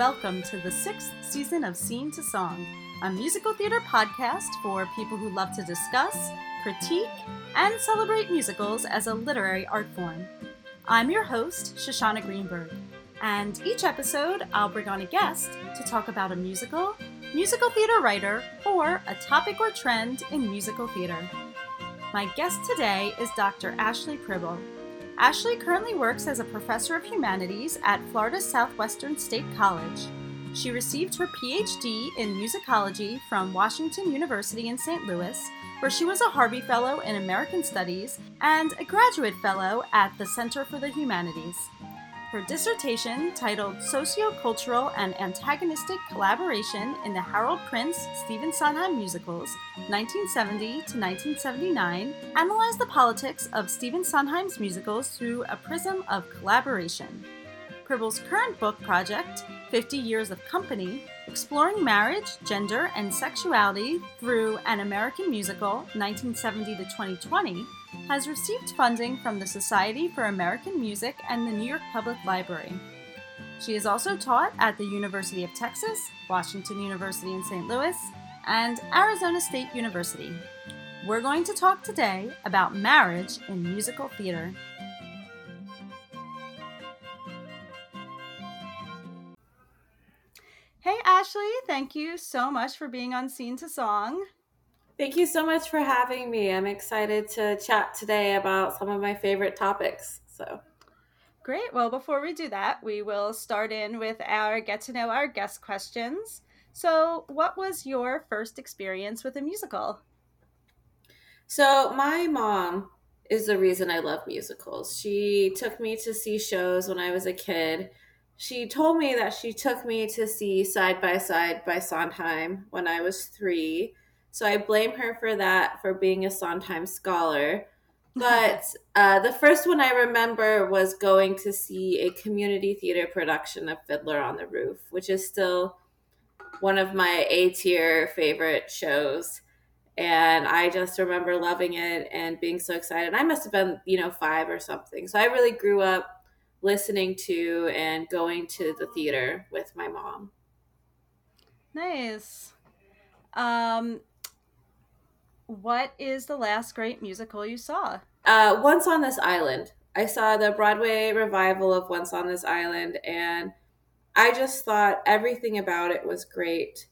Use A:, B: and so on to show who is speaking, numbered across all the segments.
A: welcome to the sixth season of Scene to Song, a musical theater podcast for people who love to discuss, critique, and celebrate musicals as a literary art form. I'm your host, Shoshana Greenberg, and each episode I'll bring on a guest to talk about a musical, musical theater writer, or a topic or trend in musical theater. My guest today is Dr. Ashley Pribyl. Ashley currently works as a professor of humanities at Florida Southwestern State College. She received her PhD in musicology from Washington University in St. Louis, where she was a Harvey Fellow in American Studies and a graduate fellow at the Center for the Humanities. Her dissertation, titled Sociocultural and Antagonistic Collaboration in the Harold Prince Stephen Sondheim Musicals, 1970 to 1979, analyzed the politics of Stephen Sondheim's musicals through a prism of collaboration. Pribyl's current book project, 50 Years of Company, exploring marriage, gender, and sexuality through an American musical, 1970 to 2020, has received funding from the Society for American Music and the New York Public Library. She has also taught at the University of Texas, Washington University in St. Louis, and Arizona State University. We're going to talk today about marriage in musical theater. Hey, Ashley, thank you so much for being on Scene to Song.
B: Thank you so much for having me. I'm excited to chat today about some of my favorite topics. So,
A: great. Well, before we do that, we will start in with our get to know our guest questions. So, what was your first experience with a musical?
B: So, my mom is the reason I love musicals. She took me to see shows when I was a kid she told me that she took me to see Side by Side by Sondheim when I was three. So I blame her for that, for being a Sondheim scholar. But uh, the first one I remember was going to see a community theater production of Fiddler on the Roof, which is still one of my A tier favorite shows. And I just remember loving it and being so excited. I must have been, you know, five or something. So I really grew up listening to and going to the theater with my mom.
A: Nice. Um, what is the last great musical you saw?
B: Uh, Once on This Island. I saw the Broadway revival of Once on This Island, and I just thought everything about it was great.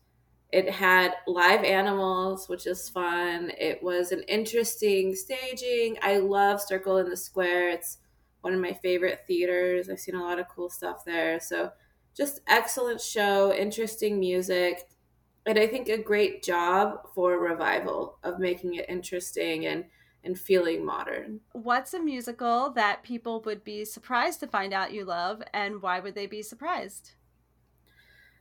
B: It had live animals, which is fun. It was an interesting staging. I love Circle in the Square. It's one of my favorite theaters. I've seen a lot of cool stuff there. So just excellent show, interesting music, and I think a great job for revival of making it interesting and and feeling modern.
A: What's a musical that people would be surprised to find out you love and why would they be surprised?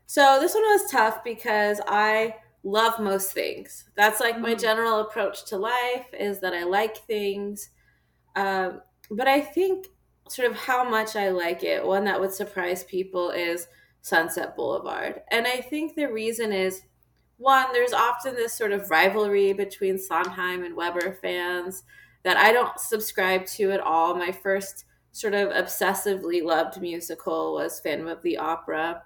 B: So this one was tough because I love most things. That's like my mm. general approach to life is that I like things. Um, but I think sort of how much I like it, one that would surprise people is Sunset Boulevard. And I think the reason is one, there's often this sort of rivalry between Sondheim and Webber fans that I don't subscribe to at all. My first sort of obsessively loved musical was Phantom of the Opera.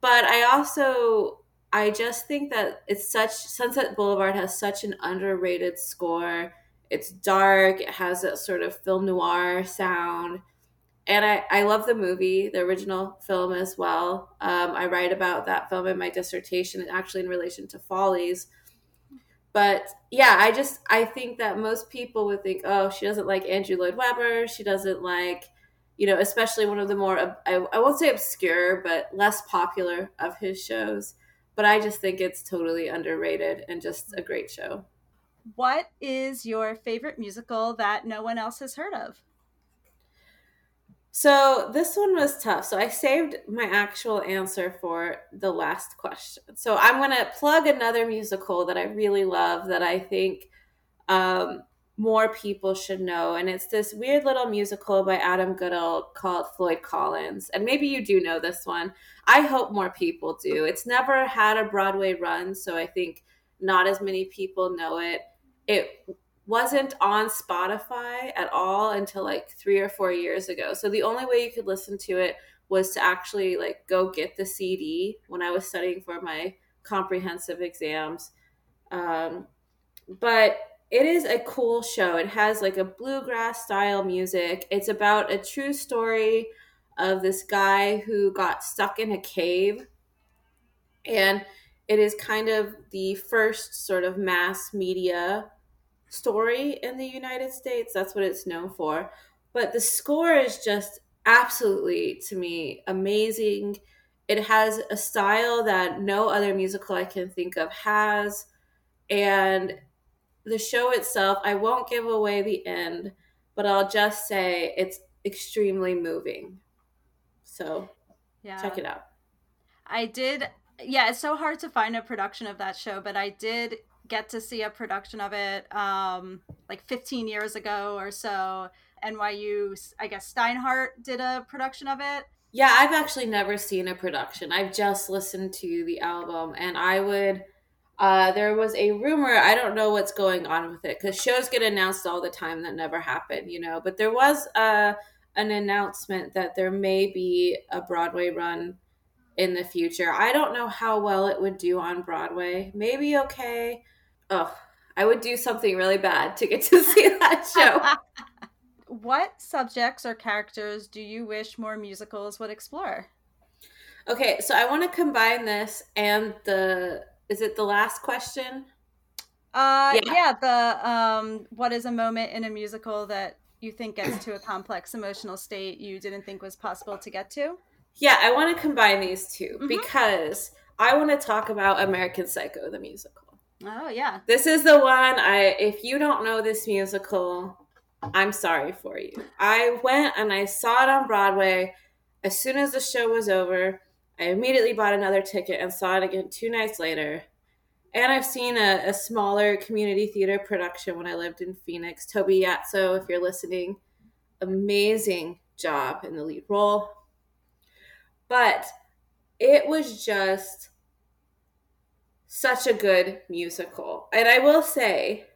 B: But I also I just think that it's such Sunset Boulevard has such an underrated score it's dark. It has a sort of film noir sound. And I, I love the movie, the original film as well. Um, I write about that film in my dissertation, and actually in relation to Follies. But yeah, I just I think that most people would think, oh, she doesn't like Andrew Lloyd Webber. She doesn't like, you know, especially one of the more I, I won't say obscure, but less popular of his shows. But I just think it's totally underrated and just a great show.
A: What is your favorite musical that no one else has heard of?
B: So this one was tough. So I saved my actual answer for the last question. So I'm going to plug another musical that I really love that I think um, more people should know. And it's this weird little musical by Adam Guettel called Floyd Collins. And maybe you do know this one. I hope more people do. It's never had a Broadway run, so I think not as many people know it it wasn't on Spotify at all until like three or four years ago. So the only way you could listen to it was to actually like go get the CD when I was studying for my comprehensive exams. Um, but it is a cool show. It has like a bluegrass style music. It's about a true story of this guy who got stuck in a cave. And it is kind of the first sort of mass media story in the United States. That's what it's known for. But the score is just absolutely, to me, amazing. It has a style that no other musical I can think of has. And the show itself, I won't give away the end, but I'll just say it's extremely moving. So yeah. check it out.
C: I did yeah, it's so hard to find a production of that show, but I did get to see a production of it um like 15 years ago or so. NYU, I guess Steinhardt did a production of it.
B: Yeah, I've actually never seen a production. I've just listened to the album and I would uh, there was a rumor. I don't know what's going on with it because shows get announced all the time that never happen, you know. But there was uh, an announcement that there may be a Broadway run in the future. I don't know how well it would do on Broadway. Maybe okay. Oh, I would do something really bad to get to see that show.
C: what subjects or characters do you wish more musicals would explore?
B: Okay, so I want to combine this and the is it the last question?
C: Uh yeah. yeah, the um what is a moment in a musical that you think gets to a complex emotional state you didn't think was possible to get to?
B: Yeah, I want to combine these 2 mm-hmm. because I want to talk about American Psycho the musical.
C: Oh yeah.
B: This is the one I if you don't know this musical, I'm sorry for you. I went and I saw it on Broadway as soon as the show was over. I immediately bought another ticket and saw it again two nights later. And I've seen a, a smaller community theater production when I lived in Phoenix. Toby Yatso, if you're listening, amazing job in the lead role. But it was just such a good musical. And I will say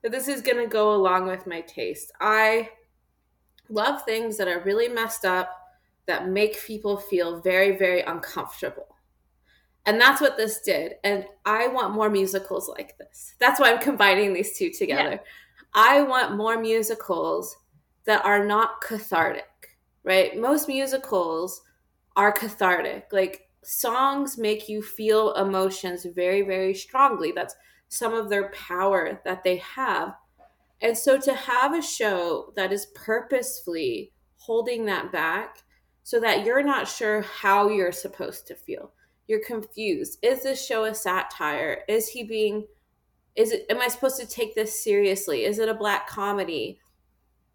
B: that this is going to go along with my taste. I love things that are really messed up that make people feel very, very uncomfortable. And that's what this did. And I want more musicals like this. That's why I'm combining these two together. Yeah. I want more musicals that are not cathartic, right? Most musicals are cathartic. Like songs make you feel emotions very, very strongly. That's some of their power that they have. And so to have a show that is purposefully holding that back so that you're not sure how you're supposed to feel. You're confused. Is this show a satire? Is he being is it am I supposed to take this seriously? Is it a black comedy?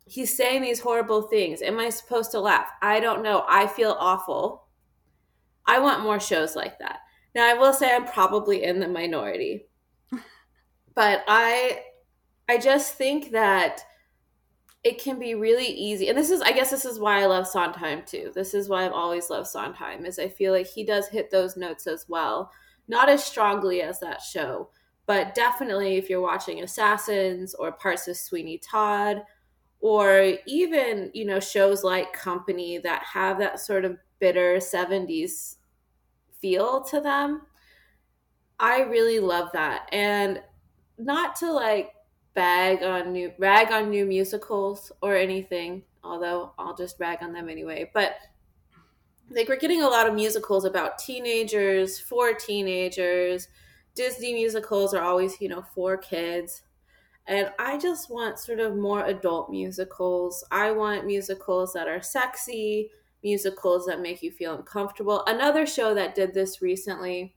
B: He's saying these horrible things. Am I supposed to laugh? I don't know. I feel awful. I want more shows like that. Now, I will say I'm probably in the minority. but I I just think that it can be really easy. And this is I guess this is why I love Sondheim too. This is why I've always loved Sondheim is I feel like he does hit those notes as well. Not as strongly as that show, but definitely if you're watching Assassins or parts of Sweeney Todd or even you know shows like company that have that sort of bitter 70s feel to them. I really love that. And not to like bag on new rag on new musicals or anything although i'll just rag on them anyway but like we're getting a lot of musicals about teenagers for teenagers. Disney musicals are always you know for kids and I just want sort of more adult musicals. I want musicals that are sexy, musicals that make you feel uncomfortable. Another show that did this recently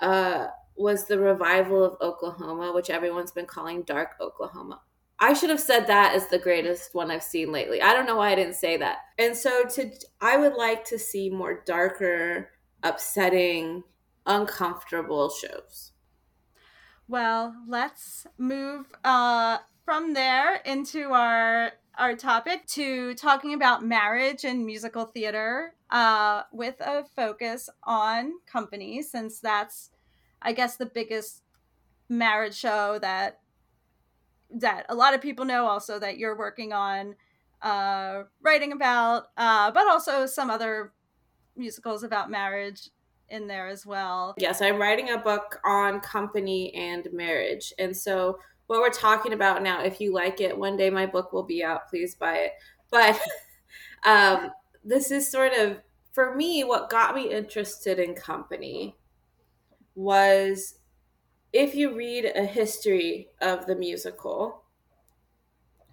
B: uh, was the revival of Oklahoma, which everyone's been calling Dark Oklahoma. I should have said that is the greatest one I've seen lately. I don't know why I didn't say that. And so to I would like to see more darker, upsetting, uncomfortable shows.
C: Well, let's move uh, from there into our our topic to talking about marriage and musical theater uh, with a focus on company, since that's, I guess, the biggest marriage show that that a lot of people know. Also, that you're working on uh, writing about, uh, but also some other musicals about marriage in there as well.
B: Yes, I'm writing a book on company and marriage. And so, what we're talking about now, if you like it, one day my book will be out. Please buy it. But um, this is sort of, for me, what got me interested in company was if you read a history of the musical,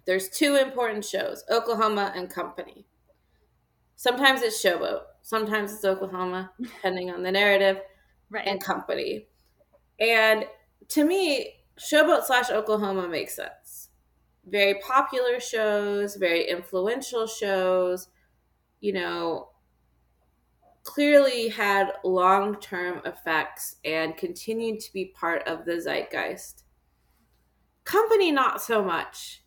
B: there's two important shows Oklahoma and Company. Sometimes it's Showboat, sometimes it's Oklahoma, depending on the narrative
C: Right.
B: and Company. And to me, Showboat slash Oklahoma makes sense. Very popular shows, very influential shows, you know, clearly had long term effects and continued to be part of the zeitgeist. Company, not so much.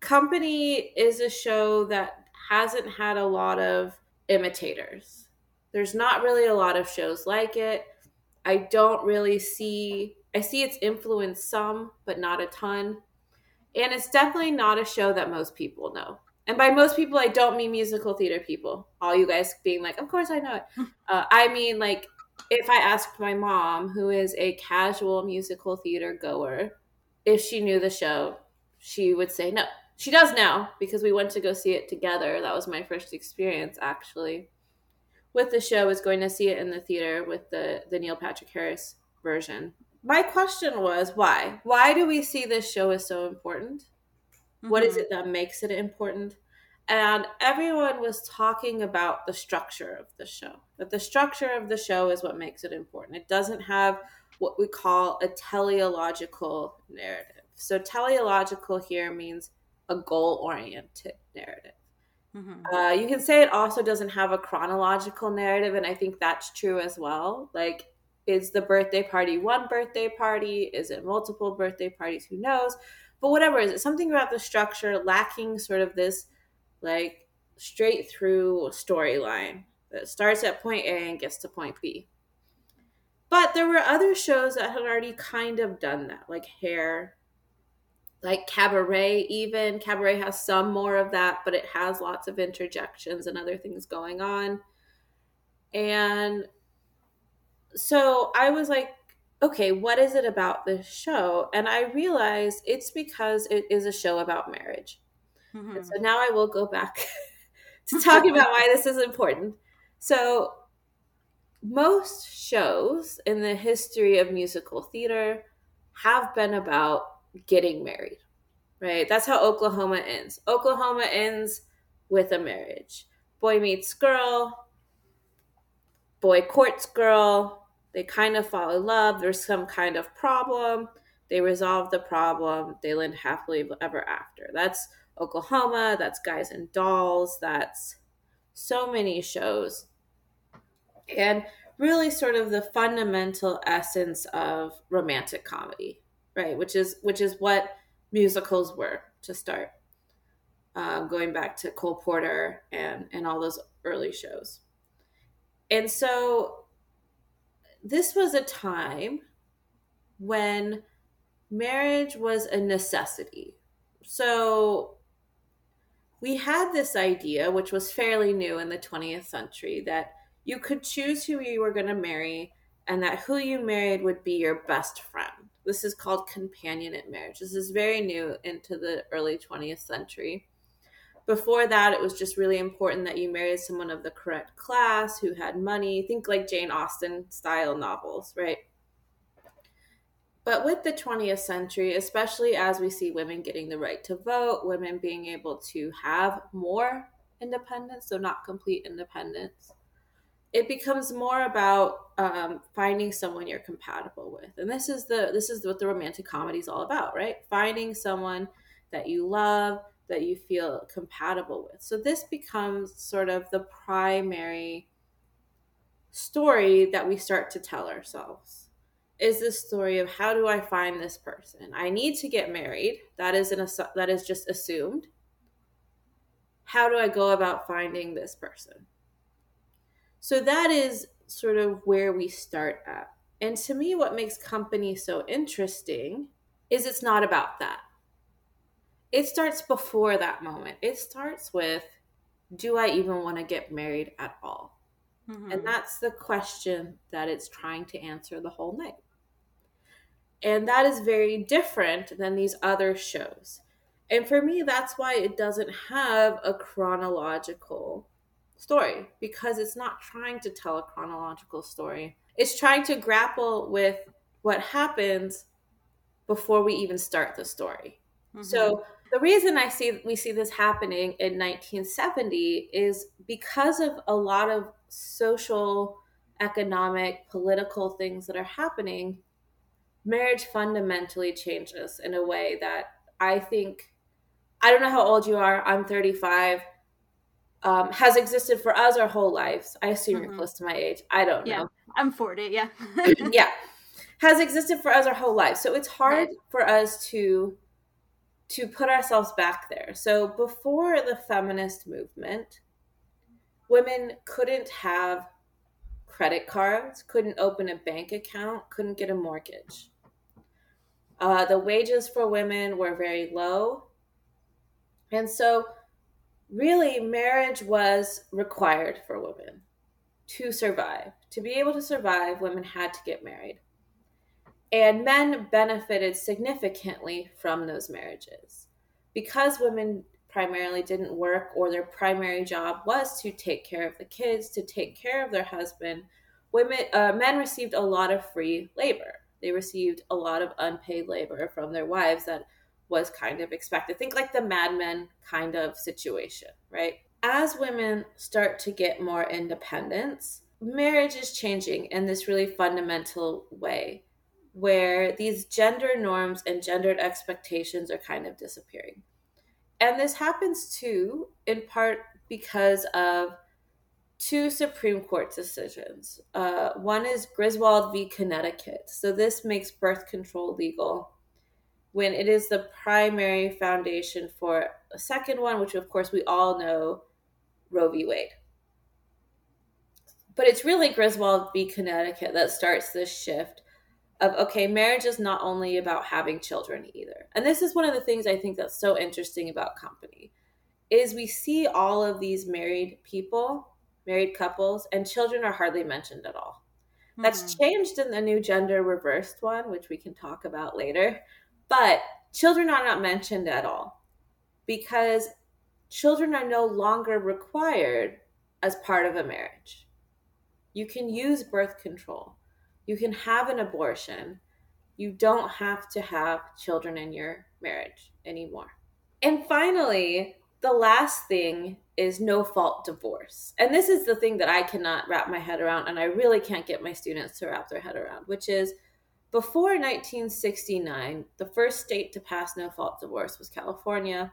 B: Company is a show that hasn't had a lot of imitators. There's not really a lot of shows like it. I don't really see, I see its influence some, but not a ton. And it's definitely not a show that most people know. And by most people, I don't mean musical theater people. All you guys being like, of course I know it. Uh, I mean, like, if I asked my mom, who is a casual musical theater goer, if she knew the show, she would say no. She does now because we went to go see it together. That was my first experience, actually, with the show. Was going to see it in the theater with the the Neil Patrick Harris version. My question was why? Why do we see this show as so important? What is
C: Mhm.
B: it that makes it important? And everyone was talking about the structure of the show. That the structure of the show is what makes it important. It doesn't have what we call a teleological narrative. So, teleological here means a goal oriented narrative.
C: Mhm.
B: Uh, you can say it also doesn't have a chronological narrative, and I think that's true as well. Like, is the birthday party one birthday party? Is it multiple birthday parties? Who knows? But whatever, is it something about the structure lacking sort of this like straight through storyline that starts at point A and gets to point B? But there were other shows that had already kind of done that, like Hair, like Cabaret, even. Cabaret has some more of that, but it has lots of interjections and other things going on. And so I was like, okay, what is it about this show? And I realized it's because it is a show about marriage.
C: Mhm.
B: And so now I will go back to talking about why this is important. So, most shows in the history of musical theater have been about getting married, right? That's how Oklahoma ends. Oklahoma ends with a marriage. Boy meets girl, boy courts girl, they kind of fall in love, there's some kind of problem, they resolve the problem, they live happily ever after. That's Oklahoma, that's Guys and Dolls, that's so many shows. And really sort of the fundamental essence of romantic comedy, right? Which is which is what musicals were to start. Um, going back to Cole Porter and and all those early shows. And so this was a time when marriage was a necessity. So we had this idea, which was fairly new in the 20th century, that you could choose who you were going to marry and that who you married would be your best friend. This is called companionate marriage. This is very new into the early 20th century. Before that, it was just really important that you married someone of the correct class who had money. Think like Jane Austen style novels, right? But with the 20th century, especially as we see women getting the right to vote, women being able to have more independence, so not complete independence, it becomes more about um, finding someone you're compatible with, and this is the this is what the romantic comedy is all about, right? Finding someone that you love, that you feel compatible with. So this becomes sort of the primary story that we start to tell ourselves is this story of how do I find this person? I need to get married. That is an that is just assumed. How do I go about finding this person? So that is sort of where we start at. And to me what makes company so interesting is it's not about that. It starts before that moment. It starts with do I even want to get married at all? Mm-hmm. And that's the question that it's trying to answer the whole night. And that is very different than these other shows. And for me, that's why it doesn't have a chronological story because it's not trying to tell a chronological story. It's trying to grapple with what happens before we even start the story. Mm-hmm. So the reason I see we see this happening in 1970 is because of a lot of social, economic, political things that are happening. Marriage fundamentally changes in a way that I think I don't know how old you are. I'm 35. Um, has existed for us our whole lives. I assume mm-hmm. you're close to my age. I don't
C: yeah,
B: know.
C: I'm 40. Yeah.
B: yeah. Has existed for us our whole life. So it's hard right. for us to to put ourselves back there. So before the feminist movement, women couldn't have credit cards, couldn't open a bank account, couldn't get a mortgage. Uh, the wages for women were very low. And so, really, marriage was required for women to survive. To be able to survive, women had to get married. And men benefited significantly from those marriages. Because women primarily didn't work or their primary job was to take care of the kids, to take care of their husband, women uh, men received a lot of free labor. They received a lot of unpaid labor from their wives that was kind of expected. Think like the Mad Men kind of situation, right? As women start to get more independence, marriage is changing in this really fundamental way where these gender norms and gendered expectations are kind of disappearing. And this happens too, in part because of two Supreme Court decisions. Uh, one is Griswold v. Connecticut. So this makes birth control legal when it is the primary foundation for a second one, which of course we all know Roe v. Wade. But it's really Griswold v. Connecticut that starts this shift of okay, marriage is not only about having children either. And this is one of the things I think that's so interesting about company is we see all of these married people, married couples, and children are hardly mentioned at all. Mm-hmm. That's changed in the new gender reversed one, which we can talk about later. But children are not mentioned at all because children are no longer required as part of a marriage. You can use birth control you can have an abortion. You don't have to have children in your marriage anymore. And finally, the last thing is no fault divorce. And this is the thing that I cannot wrap my head around, and I really can't get my students to wrap their head around, which is before 1969, the first state to pass no fault divorce was California.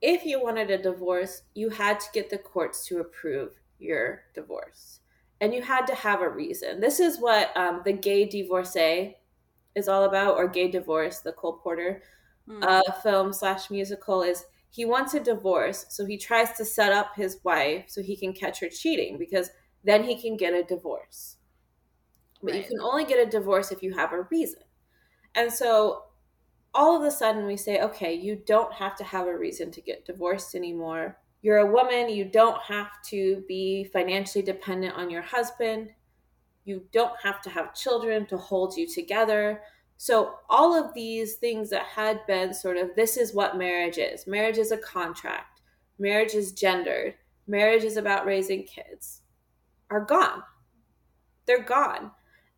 B: If you wanted a divorce, you had to get the courts to approve your divorce and you had to have a reason. This is what um, the gay divorcee is all about, or gay divorce, the Cole Porter mm. uh, film slash musical is. He wants a divorce, so he tries to set up his wife so he can catch her cheating because then he can get a divorce. But right. you can only get a divorce if you have a reason. And so all of a sudden we say, okay, you don't have to have a reason to get divorced anymore you're a woman, you don't have to be financially dependent on your husband. You don't have to have children to hold you together. So, all of these things that had been sort of this is what marriage is marriage is a contract, marriage is gendered, marriage is about raising kids are gone. They're gone.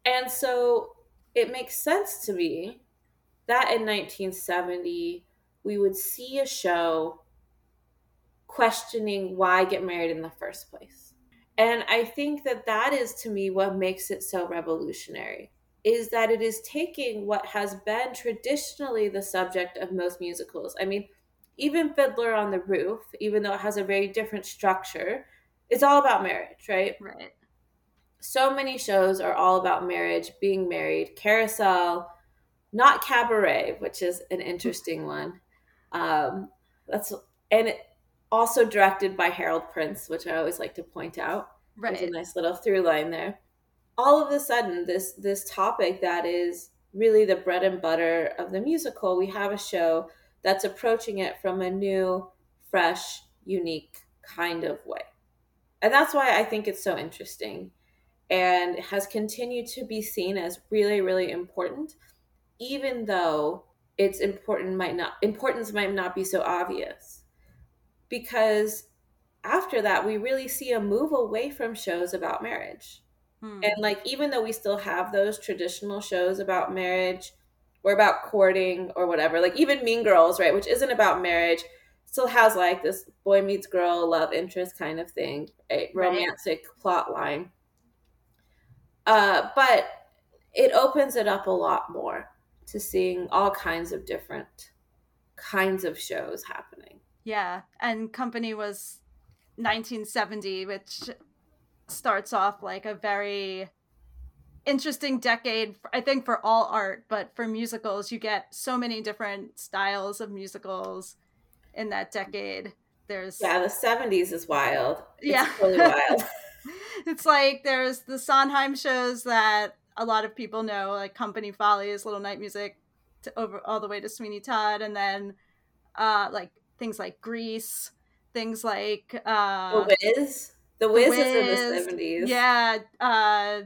B: And so, it makes sense to me that in 1970 we would see a show questioning why get married in the first place. And I think that that is to me what makes it so revolutionary is that it is taking what has been traditionally the subject of most musicals. I mean, even Fiddler on the Roof, even though it has a very different structure, it's all about marriage, right?
C: Right.
B: So many shows are all about marriage, being married. Carousel, not Cabaret, which is an interesting one. Um, that's and also directed by Harold Prince, which I always like to point out. Right. There's a nice little through line there. All of a sudden, this this topic that is really the bread and butter of the musical, we have a show that's approaching it from a new, fresh, unique kind of way. And that's why I think it's so interesting and has continued to be seen as really, really important, even though its important might not importance might not be so obvious. Because after that, we really see a move away from shows about marriage. Hmm. And like even though we still have those traditional shows about marriage or about courting or whatever, like even Mean Girls, right, which isn't about marriage, still has like this boy meets girl love interest kind of thing, a romantic right. plot line. Uh, but it opens it up a lot more to seeing all kinds of different kinds of shows happening.
C: Yeah, and Company was 1970, which starts off like a very interesting decade i think for all art but for musicals you get so many different styles of musicals in that decade. There's
B: yeah the 70s is wild. It's yeah. really wild
C: it's like there's the sondheim shows that a lot of people know like company follies little night music to over all the way to sweeney todd and then uh like things like grease things like uh
B: the wiz the wiz, the wiz is in the 70s
C: yeah uh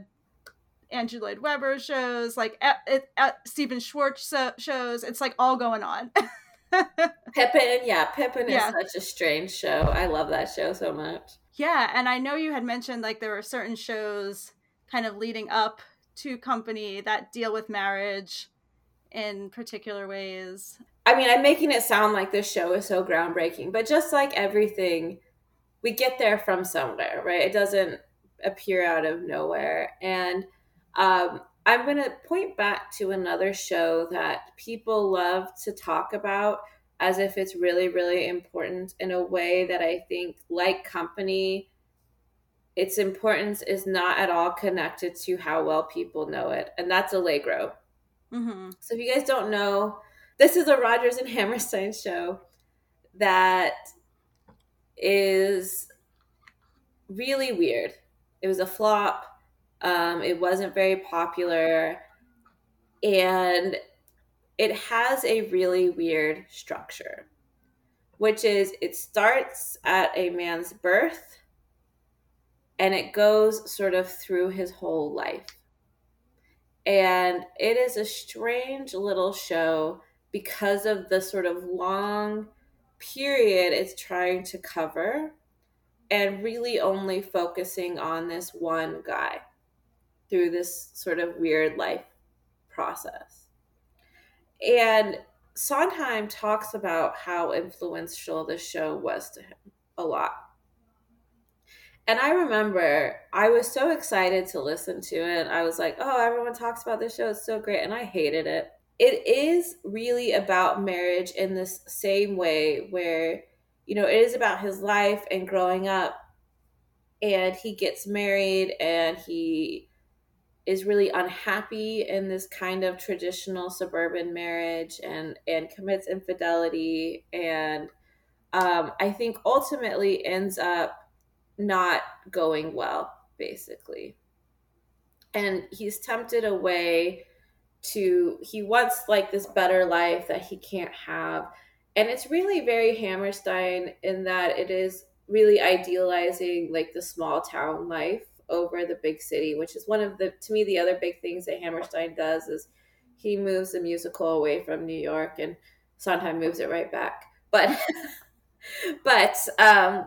C: Andrew Lloyd Webber shows, like at, at, Stephen Schwartz shows. It's like all going on.
B: Pippin, yeah, Pippin yeah. is such a strange show. I love that show so much.
C: Yeah, and I know you had mentioned like there were certain shows kind of leading up to Company that deal with marriage in particular ways.
B: I mean, I'm making it sound like this show is so groundbreaking, but just like everything, we get there from somewhere, right? It doesn't appear out of nowhere. And um, I'm going to point back to another show that people love to talk about as if it's really, really important in a way that I think, like Company, its importance is not at all connected to how well people know it. And that's Allegro. Mm-hmm. So if you guys don't know, this is a Rodgers and Hammerstein show that is really weird. It was a flop. Um, it wasn't very popular. And it has a really weird structure, which is it starts at a man's birth and it goes sort of through his whole life. And it is a strange little show because of the sort of long period it's trying to cover and really only focusing on this one guy through this sort of weird life process. And Sondheim talks about how influential this show was to him a lot. And I remember I was so excited to listen to it. I was like, oh, everyone talks about this show. It's so great. And I hated it. It is really about marriage in this same way where, you know, it is about his life and growing up. And he gets married and he is really unhappy in this kind of traditional suburban marriage and and commits infidelity and um, I think ultimately ends up not going well, basically. And he's tempted away to he wants like this better life that he can't have. And it's really very Hammerstein in that it is really idealizing like the small town life over the big city, which is one of the to me the other big things that Hammerstein does is he moves the musical away from New York and Sondheim moves it right back. But but um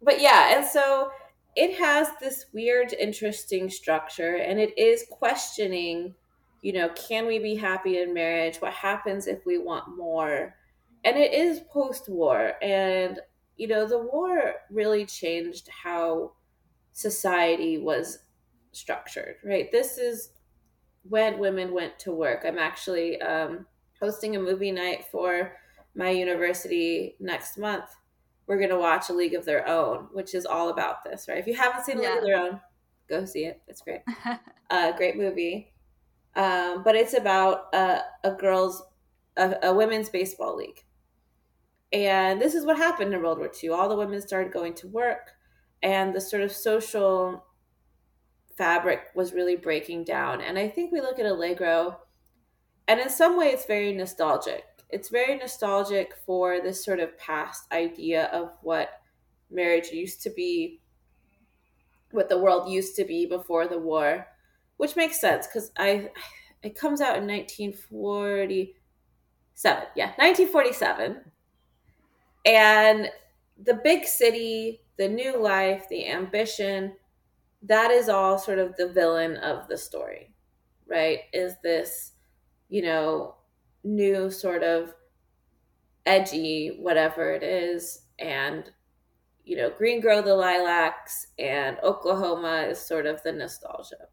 B: but yeah, and so it has this weird interesting structure and it is questioning you know can we be happy in marriage what happens if we want more and it is post-war and you know the war really changed how society was structured, right? This is when women went to work. I'm actually um, hosting a movie night for my university next month. We're going to watch A League of Their Own, which is all about this, right? If you haven't seen A yeah. League of Their Own, go see it. It's great. uh, great movie. Um, but it's about a, a girls, a, a women's baseball league. And this is what happened in World War II. All the women started going to work and the sort of social fabric was really breaking down. And I think we look at Allegro, and in some way, it's very nostalgic. It's very nostalgic for this sort of past idea of what marriage used to be what the world used to be before the war, which makes sense because I it comes out in 1947. Yeah, 1947. And the big city, the new life, the ambition, that is all sort of the villain of the story, right? Is this, you know, new sort of edgy, whatever it is, and you know, Green Grow the Lilacs and Oklahoma is sort of the nostalgia,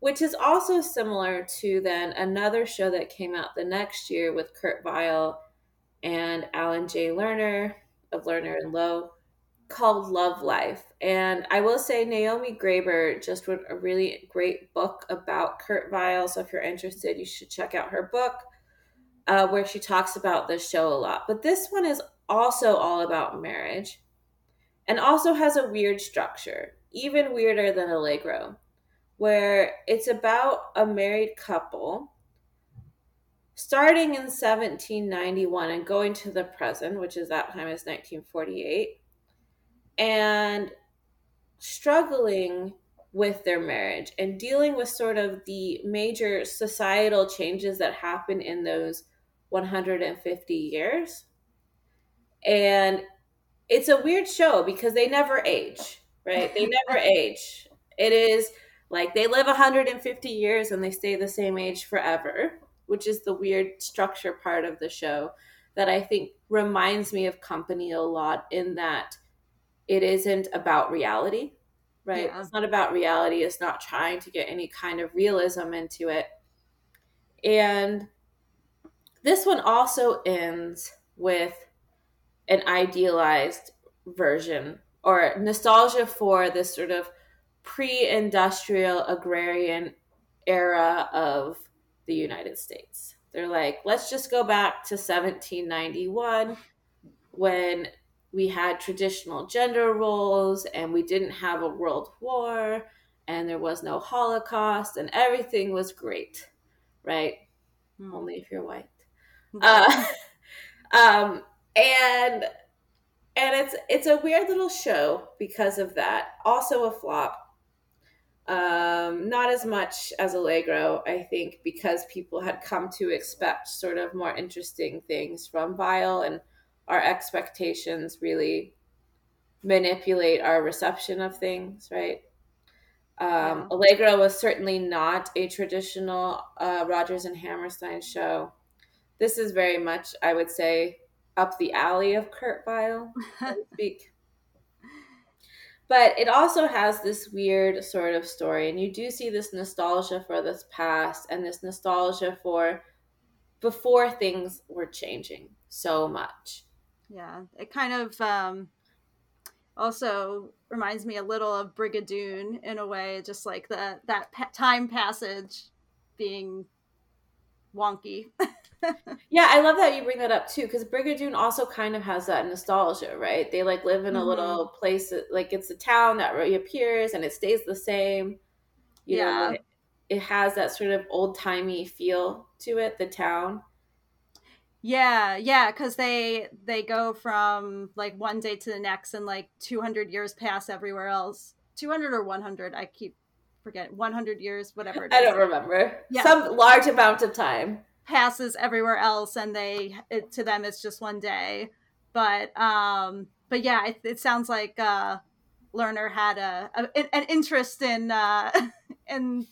B: which is also similar to then another show that came out the next year with Kurt Weill and Alan J. Lerner of Lerner and Loewe called Love Life. And I will say Naomi Graber just wrote a really great book about Kurt Weill. So if you're interested, you should check out her book uh, where she talks about the show a lot. But this one is also all about marriage and also has a weird structure, even weirder than Allegro, where it's about a married couple starting in 1791 and going to the present, which is that time is 1948, and struggling with their marriage and dealing with sort of the major societal changes that happen in those 150 years. And it's a weird show because they never age, right? They never age. It is like they live 150 years and they stay the same age forever, which is the weird structure part of the show that I think reminds me of Company a lot in that it isn't about reality, right? Yeah. It's not about reality. It's not trying to get any kind of realism into it. And this one also ends with an idealized version or nostalgia for this sort of pre-industrial agrarian era of the United States. They're like, let's just go back to 1791 when we had traditional gender roles and we didn't have a world war and there was no holocaust and everything was great, right? Mm. Only if you're white. Uh, um, and and it's it's a weird little show because of that. Also a flop. Um, not as much as Allegro, I think, because people had come to expect sort of more interesting things from Weill, and our expectations really manipulate our reception of things, right? Um, was certainly not a traditional uh, Rodgers and Hammerstein show. This is very much, I would say, up the alley of Kurt Weill, so to speak. But it also has this weird sort of story, and you do see this nostalgia for this past and this nostalgia for before things were changing so much.
C: Yeah, it kind of um, also reminds me a little of Brigadoon in a way, just like the that pa- time passage being wonky.
B: yeah, I love that you bring that up too, because Brigadoon also kind of has that nostalgia, right? They like live in a mm-hmm. little place, like it's a town that reappears and it stays the same. You yeah. know, it, it has that sort of old timey feel to it, the town.
C: Yeah, yeah, because they they go from like one day to the next, and like two hundred years pass everywhere else. Two hundred or one hundred, I keep forget. One hundred years, whatever.
B: I don't remember. Yeah. Some large amount of time
C: passes everywhere else and they it, to them it's just one day but um but yeah it, it sounds like uh Lerner had a, a an interest in uh in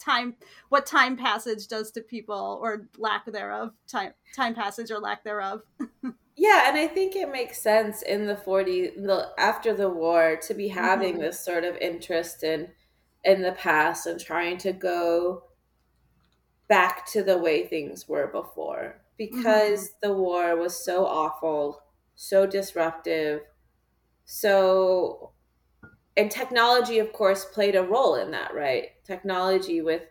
C: time what time passage does to people or lack thereof time time passage or lack thereof
B: yeah and i think it makes sense in the 40 the after the war to be having mm-hmm. this sort of interest in in the past and trying to go back to the way things were before because mm-hmm. the war was so awful, so disruptive, so and technology of course played a role in that, right? Technology with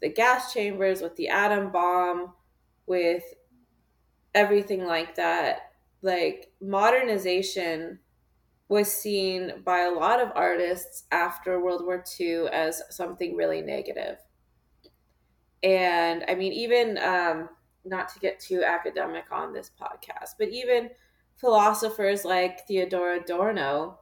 B: the gas chambers, with the atom bomb, with everything like that. Like modernization was seen by a lot of artists after World War II as something really negative and I mean, even um, not to get too academic on this podcast, but even philosophers like Theodor Adorno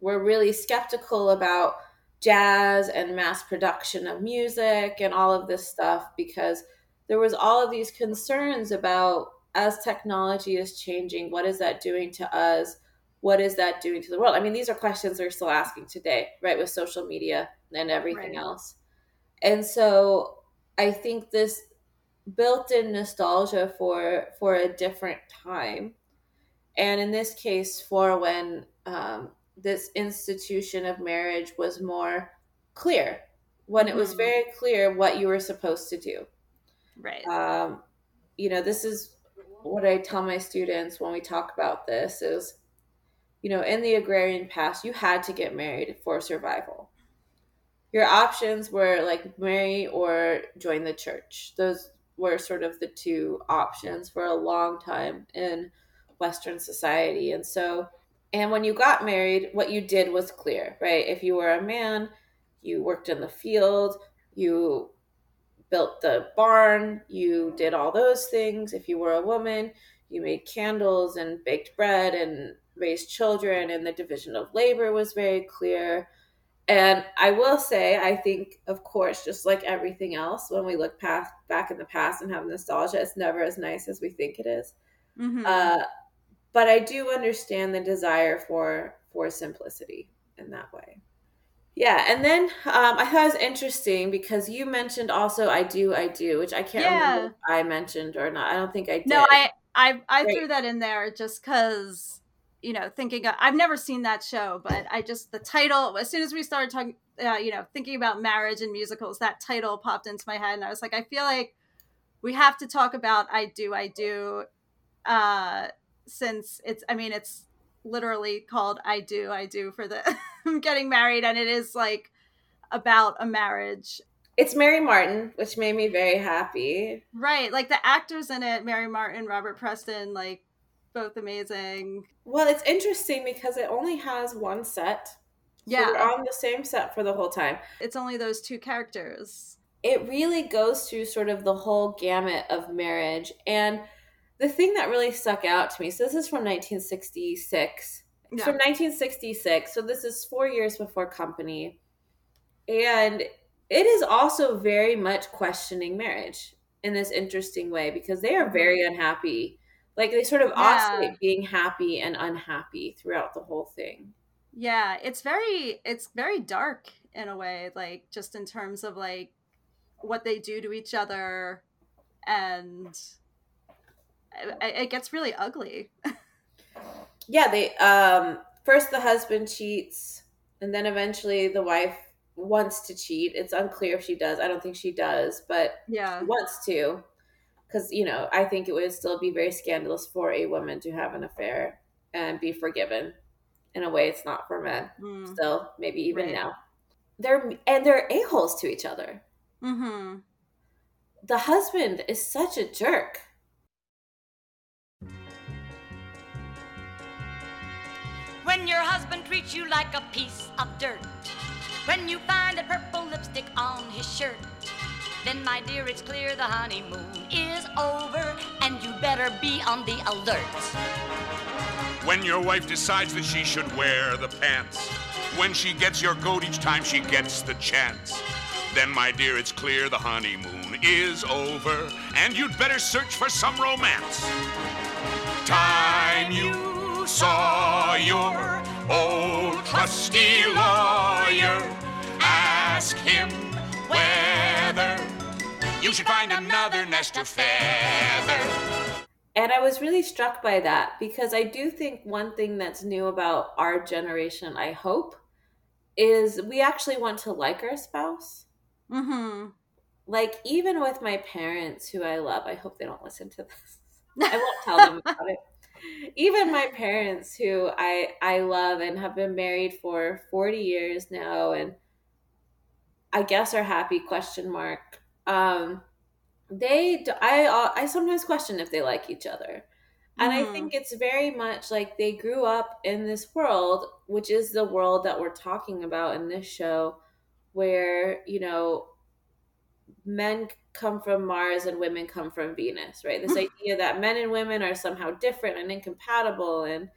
B: were really skeptical about jazz and mass production of music and all of this stuff because there was all of these concerns about as technology is changing what is that doing to us? What is that doing to the world? I mean these are questions they're still asking today right with social media and everything right. else. And so i think this built-in nostalgia for for a different time. And in this case for when um, this institution of marriage was more clear. When it was mm-hmm. very clear what you were supposed to do.
C: Right.
B: Um, you know this is what i tell my students when we talk about this is you know in the agrarian past you had to get married for survival. Your options were like marry or join the church. Those were sort of the two options for a long time in western society. And so and when you got married, what you did was clear, right? If you were a man, you worked in the field, you built the barn, you did all those things. If you were a woman, you made candles and baked bread and raised children, and the division of labor was very clear. And I will say, I think, of course, just like everything else, when we look past back in the past and have nostalgia, it's never as nice as we think it is. Mm-hmm. Uh, but I do understand the desire for for simplicity in that way. Yeah, and then um, I thought it was interesting because you mentioned also "I do, I do," which I can't yeah. remember I mentioned or not. I don't think I did.
C: No, I I, I threw that in there just because you know thinking of, I've never seen that show, but I just the title as soon as we started talking, uh, you know, thinking about marriage and musicals, that title popped into my head, and I was like, I feel like we have to talk about "I do, I do." Uh, since it's i mean it's literally called i do i do for the getting married and it is like about a marriage.
B: It's mary martin which made me very happy.
C: Right like the actors in it mary martin robert preston like both amazing.
B: Well it's interesting because it only has one set.
C: Yeah.
B: so on the same set for the whole time.
C: It's only those two characters.
B: It really goes through sort of the whole gamut of marriage and the thing that really stuck out to me so this is from 1966 yeah. from 1966 so this is four years before company and it is also very much questioning marriage in this interesting way because they are mm-hmm. very unhappy like they sort of yeah. oscillate being happy and unhappy throughout the whole thing
C: yeah it's very it's very dark in a way like just in terms of like what they do to each other and it gets really ugly.
B: yeah, they um first the husband cheats and then eventually the wife wants to cheat. It's unclear if she does. I don't think she does, but
C: yeah,
B: wants to. Because you know, I think it would still be very scandalous for a woman to have an affair and be forgiven. In a way, it's not for men. Mm. Still, maybe even right. now, they're and they're a holes to each other.
C: Mm-hmm.
B: The husband is such a jerk.
D: When your husband treats you like a piece of dirt. When you find a purple lipstick on his shirt. Then, my dear, it's clear the honeymoon is over, and you better be on the alert.
E: When your wife decides that she should wear the pants. When she gets your goat each time she gets the chance. Then, my dear, it's clear the honeymoon is over, and you'd better search for some romance. Time you saw your old trusty lawyer. Ask him whether you should find another nest of feather.
B: And I was really struck by that because I do think one thing that's new about our generation, I hope, is we actually want to like our spouse.
C: Mm-hmm.
B: Like, even with my parents, who I love, I hope they don't listen to this. I won't tell them about it even my parents who I I love and have been married for 40 years now and I guess are happy question mark um they I I sometimes question if they like each other and mm. I think it's very much like they grew up in this world which is the world that we're talking about in this show where you know men come from Mars and women come from Venus, right? This idea that men and women are somehow different and incompatible and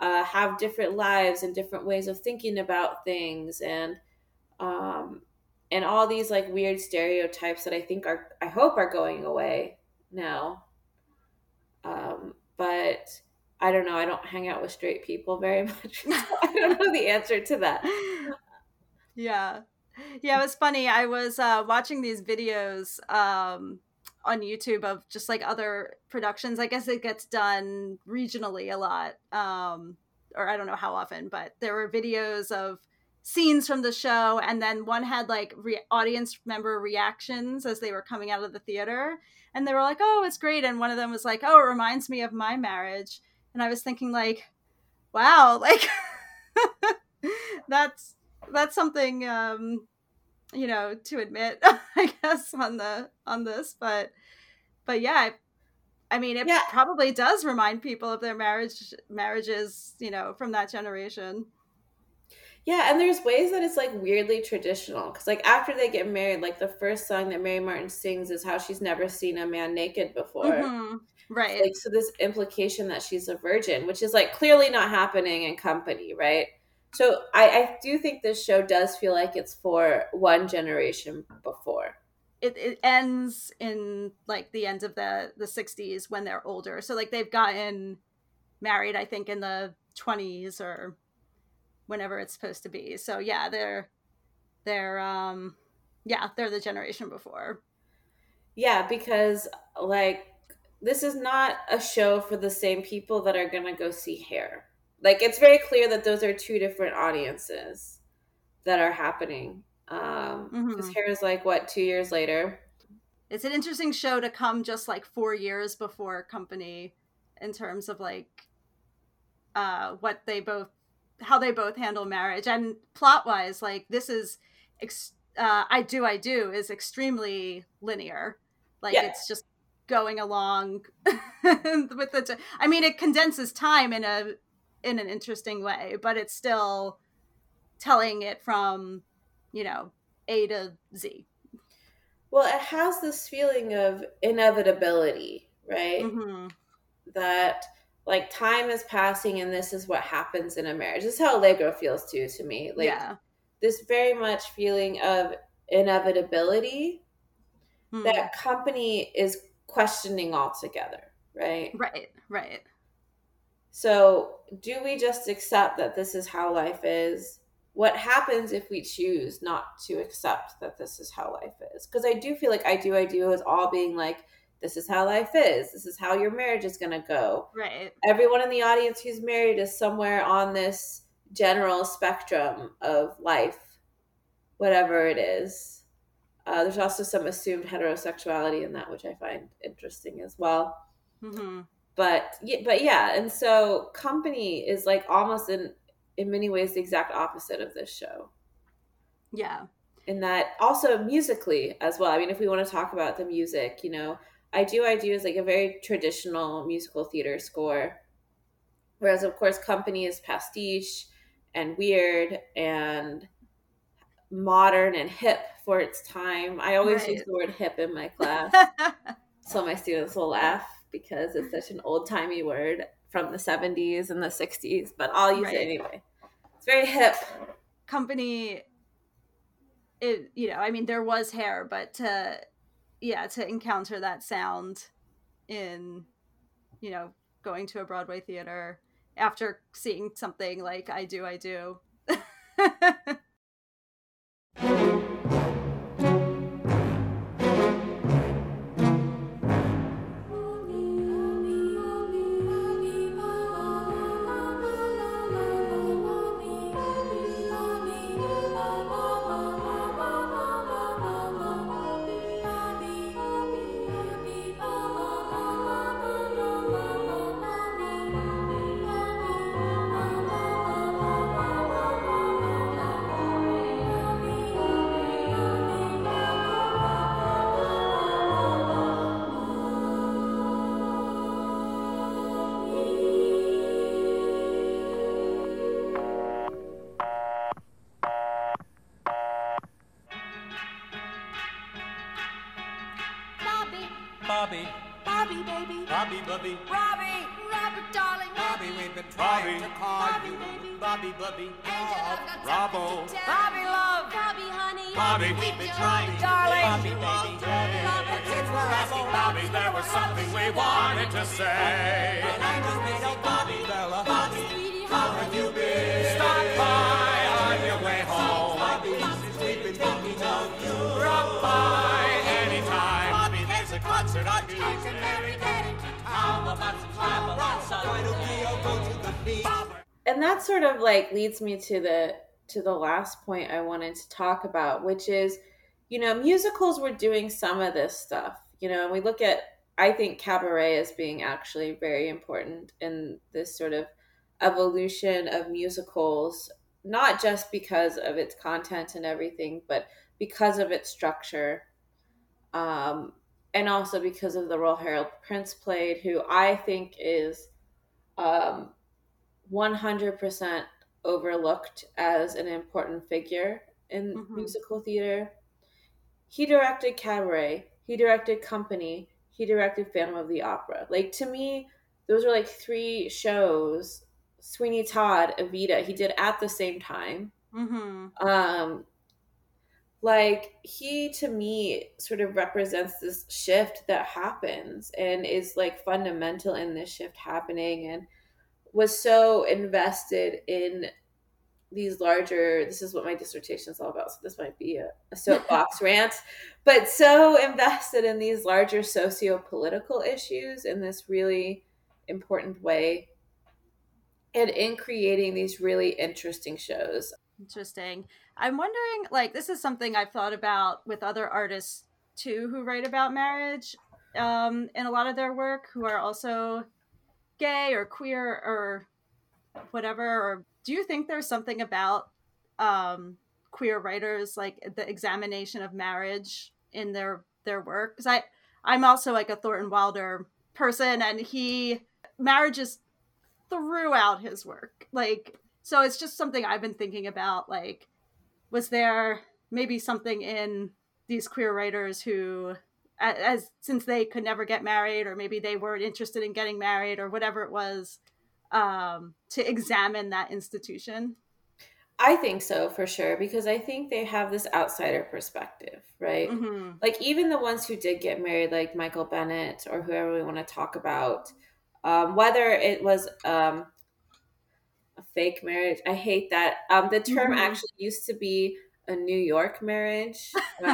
B: uh, have different lives and different ways of thinking about things and um, and all these like weird stereotypes that I think are I hope are going away now. Um, but I don't know. I don't hang out with straight people very much. So I don't know the answer to that.
C: Yeah. Yeah, it was funny. I was uh, watching these videos um, on YouTube of just like other productions. I guess it gets done regionally a lot, um, or I don't know how often, but there were videos of scenes from the show, and then one had like re- audience member reactions as they were coming out of the theater, and they were like, "Oh, it's great," and one of them was like, "Oh, it reminds me of my marriage," and I was thinking like, "Wow, like that's that's something." Um, you know to admit i guess on the on this but but yeah i mean it
B: Yeah.
C: probably does remind people of their marriage marriages you know from that generation
B: Yeah, and there's ways that it's like weirdly traditional because like after they get married, like the first song that Mary Martin sings is how she's never seen a man naked before.
C: Mhm. right
B: Like so, this implication that she's a virgin, which is like clearly not happening in company, right? So I, I do think this show does feel like it's for one generation before.
C: it, it ends in like the end of the the 60s when they're older so like they've gotten married i think in the 20s or whenever it's supposed to be so yeah they're they're um yeah they're the generation before
B: Yeah, because like this is not a show for the same people that are gonna go see Hair. Like it's very clear that those are two different audiences that are happening. Um, because
C: Mhm.
B: Hair is like what two years later.
C: it's an interesting show to come just like four years before company in terms of like uh what they both how they both handle marriage and plot wise like this is ex- uh i do i do is extremely linear like
B: Yeah.
C: it's just going along with the t- i mean it condenses time in a in an interesting way but it's still telling it from you know a to z
B: Well, it has this feeling of inevitability, right?
C: hmm
B: That like time is passing and this is what happens in a marriage. This is how Allegro feels too to me. Like
C: yeah
B: this very much feeling of inevitability
C: Hmm.
B: that company is questioning altogether, right?
C: Right, right.
B: So, do we just accept that this is how life is? What happens if we choose not to accept that this is how life is? Because I do feel like I do, I do is all being like, this is how life is. This is how your marriage is going to go.
C: Right.
B: Everyone in the audience who's married is somewhere on this general spectrum of life, whatever it is. Uh, there's also some assumed heterosexuality in that, which I find interesting as well
C: hmm
B: but yeah, but yeah, and so company is like almost in in many ways the exact opposite of this show.
C: Yeah.
B: In that also musically as well. I mean, if we want to talk about the music, you know, I do I do is like a very traditional musical theater score. Whereas of course company is pastiche and weird and modern and hip for its time. I always
C: Right.
B: use the word hip in my class so my students will laugh because it's such an old timey word from the 70s and the 60s, but I'll use
C: Right.
B: it anyway. It's very hip.
C: Company. It you know I mean there was hair, but to yeah to encounter that sound in you know going to a Broadway theater after seeing something like I do I do.
B: me to the to the last point I wanted to talk about, which is, you know, musicals were doing some of this stuff. You know, and we look at I think cabaret as being actually very important in this sort of evolution of musicals, not just because of its content and everything, but because of its structure. Um, and also because of the role Harold Prince played, who I think is um, 100% overlooked as an important figure in
C: Mhm.
B: musical theater. He directed Cabaret, he directed Company, he directed Phantom of the Opera. Like to me, those are like three shows. Sweeney Todd, Evita, he did at the same time.
C: Mm-hmm.
B: Um, like he to me sort of represents this shift that happens and is like fundamental in this shift happening and was so invested in these larger this is what my dissertation is all about so this might be a, a soapbox rant but so invested in these larger socio-political issues in this really important way and in creating these really interesting shows
C: Interesting. I'm wondering, like, this is something I've thought about with other artists too who write about marriage um, in a lot of their work, who are also gay or queer or whatever. Or do you think there's something about um, queer writers, like the examination of marriage in their their work? Because I I'm also like a Thornton Wilder person, and he marriage is throughout his work, like so it's just something I've been thinking about. Like, was there maybe something in these queer writers who, as, as since they could never get married, or maybe they weren't interested in getting married, or whatever it was, um, to examine that institution?
B: I think so for sure because I think they have this outsider perspective, right?
C: Mm-hmm.
B: Like even the ones who did get married, like Michael Bennett or whoever we want to talk about, um, whether it was um, a fake marriage, I hate that. Um, the term
C: Mhm.
B: actually used to be a New York marriage.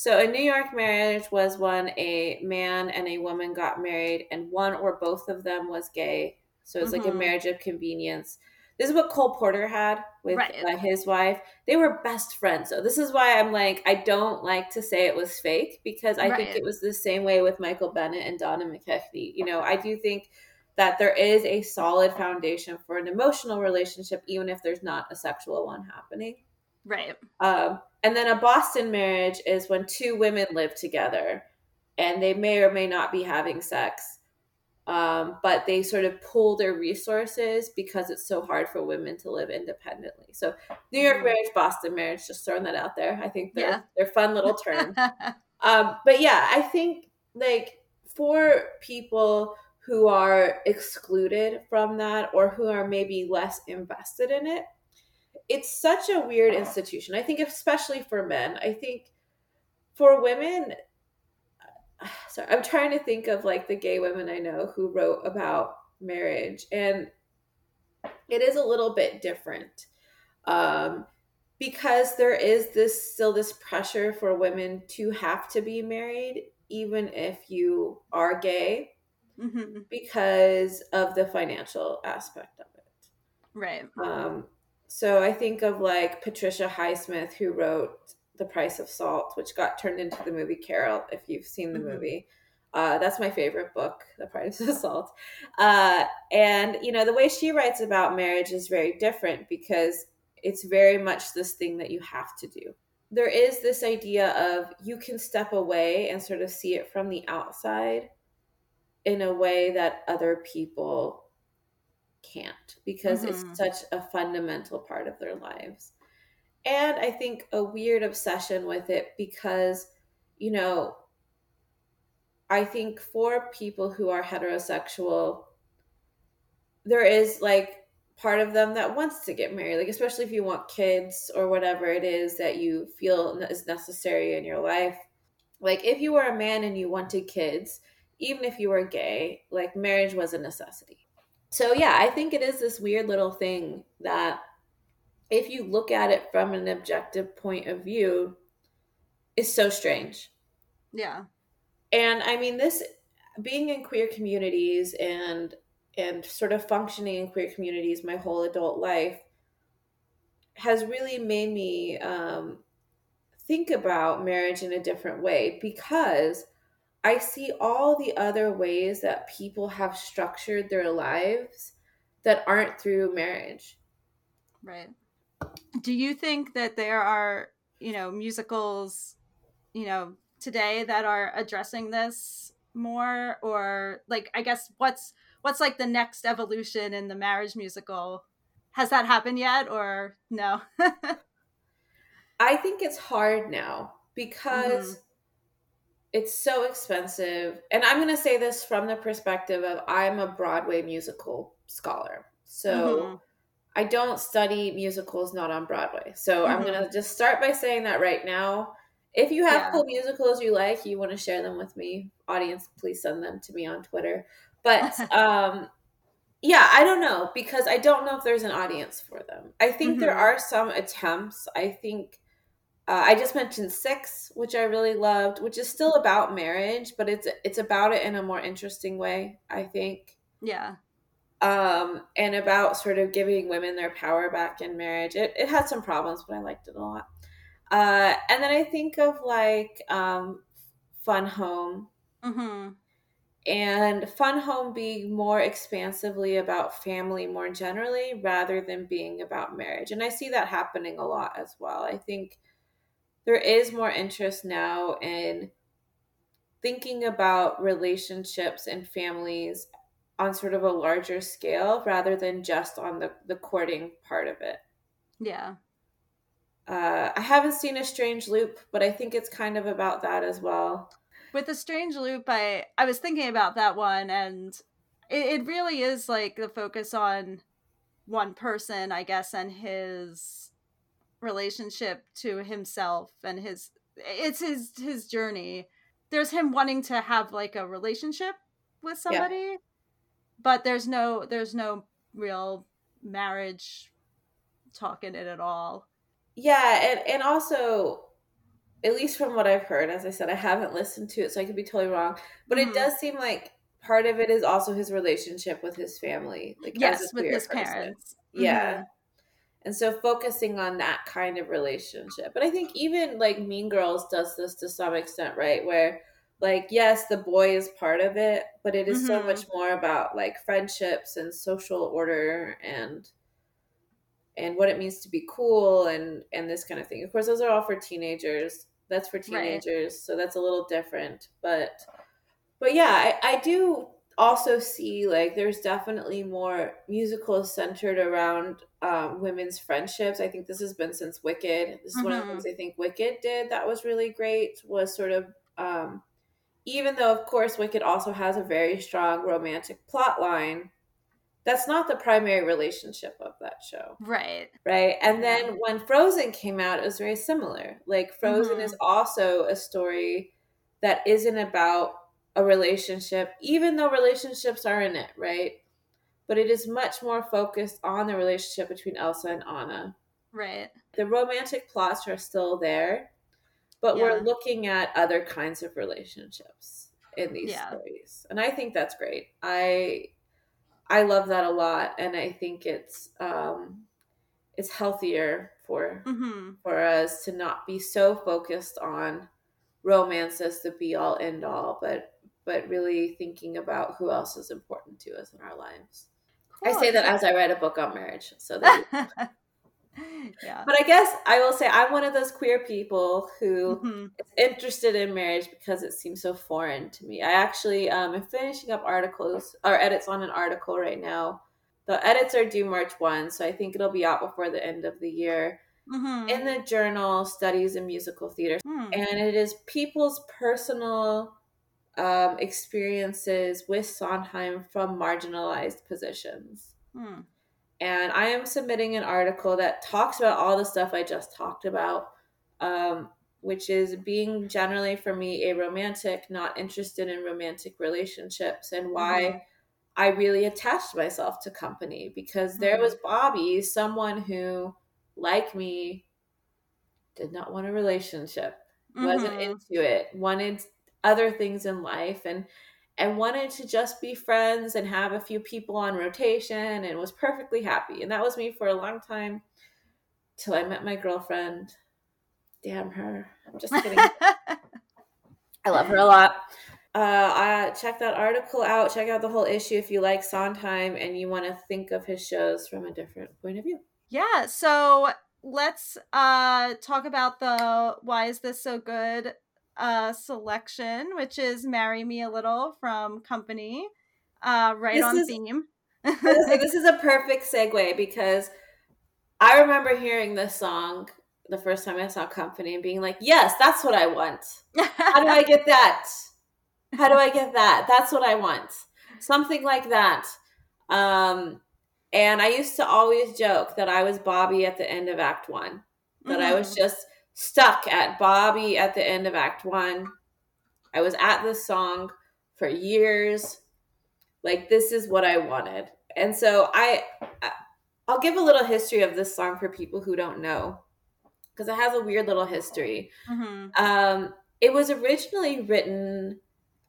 B: So a New York marriage was when a man and a woman got married, and one or both of them was gay. So it's like a
C: Mhm.
B: marriage of convenience. This is what Cole Porter had with
C: Right.
B: uh, his wife. They were best friends. So this is why I'm like, I don't like to say it was fake because I think it was the same way with Michael Bennett and Donna McKechnie. You know, I do think that there is a solid foundation for an emotional relationship, even if there's not a sexual one happening.
C: Right.
B: Um, and then a Boston marriage is when two women live together and they may or may not be having sex. Um, but they sort of pool their resources because it's so hard for women to live independently. So New York
C: Mhm.
B: marriage, Boston marriage, just throwing that out there. I think they're
C: Yeah.
B: they're fun little terms. Um, but yeah, I think like for people who are excluded from that or who are maybe less invested in it, it's such a weird institution. I think especially for men. I think for women sorry, I'm trying to think of like the gay women I know who wrote about marriage and it is a little bit different. Um because there is this still this pressure for women to have to be married even if you are gay
C: hmm
B: because of the financial aspect of it.
C: Right.
B: Um, so I think of like Patricia Highsmith, who wrote The Price of Salt, which got turned into the movie Carol, if you've seen the
C: Mhm.
B: movie. Uh, that's my favorite book, The Price of Salt. Uh, and, you know, the way she writes about marriage is very different because it's very much this thing that you have to do. There is this idea of you can step away and sort of see it from the outside in a way that other people can't because
C: Mhm.
B: it's such a fundamental part of their lives. And I think a weird obsession with it because, you know, I think for people who are heterosexual, there is like part of them that wants to get married, like especially if you want kids or whatever it is that you feel is necessary in your life. Like if you were a man and you wanted kids, even if you were gay, like marriage was a necessity. So yeah, I think it is this weird little thing that if you look at it from an objective point of view is so strange.
C: Yeah.
B: And I mean this being in queer communities and and sort of functioning in queer communities my whole adult life has really made me um, think about marriage in a different way because I see all the other ways that people have structured their lives that aren't through marriage.
C: Right. Do you think that there are, you know, musicals, you know, today that are addressing this more or like I guess what's what's like the next evolution in the marriage musical? Has that happened yet or no?
B: I think it's hard now because
C: Mm-hmm.
B: It's so expensive. And I'm going to say this from the perspective of I'm a Broadway musical scholar. So
C: Mhm.
B: I don't study musicals not on Broadway. So I'm
C: Mhm.
B: going to just start by saying that right now. If you have
C: Yeah.
B: cool musicals you like, you want to share them with me, audience, please send them to me on Twitter. But um yeah, I don't know because I don't know if there's an audience for them. I think there
C: Mhm.
B: are some attempts. I think uh, I just mentioned Six, which I really loved, which is still about marriage, but it's it's about it in a more interesting way. I think
C: yeah.
B: um, and about sort of giving women their power back in marriage. It, it had some problems, but I liked it a lot. Uh, and then I think of like um, Fun Home
C: Mhm.
B: and Fun Home being more expansively about family more generally rather than being about marriage. And I see that happening a lot as well. I think there is more interest now in thinking about relationships and families on sort of a larger scale rather than just on the, the courting part of it.
C: Yeah.
B: Uh, I haven't seen a strange loop, but I think it's kind of about that as well.
C: with a strange loop i i was thinking about that one and it, it really is like the focus on one person i guess and his relationship to himself and his it's his his journey there's him wanting to have like a relationship with somebody but there's no there's no real marriage talk in it at all
B: Yeah, and, and also, at least from what I've heard, as I said, I haven't listened to it, so I could be totally wrong. But
C: Mhm.
B: it does seem like part of it is also his relationship with his family, like
C: yes with his
B: person.
C: parents
B: Yeah.
C: Mhm.
B: And so focusing on that kind of relationship. But I think even like Mean Girls does this to some extent, right? Where like yes, the boy is part of it, but it is so
C: Mhm.
B: much more about like friendships and social order and and what it means to be cool and and this kind of thing. Of course, those are all for teenagers. That's for teenagers, so that's a little different. But but yeah, I, I do also see like there's definitely more musicals centered around um, women's friendships. I think this has been since Wicked. This is one of the things I think Wicked did that was really great. Was sort of um, even though of course Wicked also has a very strong romantic plot line. That's not the primary relationship of that show
C: right
B: right? And then when Frozen came out, it was very similar. Like Frozen
C: Mhm.
B: is also a story that isn't about a relationship, even though relationships are in it, right? But it is much more focused on the relationship between Elsa and Anna.
C: right
B: The romantic plots are still there, but
C: Yeah.
B: we're looking at other kinds of relationships in these
C: Yeah.
B: stories. And I think that's great. I I love that a lot and I think it's um it's healthier for
C: hmm
B: for us to not be so focused on romance as the be all end all, but but really thinking about who else is important to us in our lives. I say that as I write a book on marriage. So that
C: yeah.
B: but I guess I will say I'm one of those queer people who
C: Mhm.
B: is interested in marriage because it seems so foreign to me. I actually um, am finishing up articles or edits on an article right now. The edits are due March 1, so I think it'll be out before the end of the year.
C: Mhm.
B: in the journal Studies in Musical Theater.
C: Hmm.
B: And it is people's personal um, experiences with Sondheim from marginalized positions.
C: Hmm.
B: And I am submitting an article that talks about all the stuff I just talked about, um, which is being generally for me aromantic, not interested in romantic relationships, and why
C: Mhm.
B: I really attached myself to company because there
C: Mhm.
B: was Bobby, someone who, like me, did not want a relationship, wasn't
C: Mhm.
B: into it, wanted other things in life, and and wanted to just be friends and have a few people on rotation and was perfectly happy. And that was me for a long time till I met my girlfriend. Damn her. I'm just kidding. I love her a lot. Uh, I check that article out. Check out the whole issue if you like Sondheim and you want to think of his shows from a different point of view.
C: yeah, so let's uh talk about the why is this so good uh selection, which is Marry Me a Little from Company. Uh right
B: This
C: on
B: is-
C: theme.
B: this, this is a perfect segue because I remember hearing this song the first time I saw Company and being like, yes, that's what I want. How do I get that? How do I get that? That's what I want. Something like that. Um, and I used to always joke that I was Bobby at the end of Act One, that I was
C: Mhm.
B: just stuck at Bobby at the end of Act One. I was at this song for years. Like, this is what I wanted. And so I, I'll give a little history of this song for people who don't know, because it has a weird little history.
C: Mhm.
B: Um, it was originally written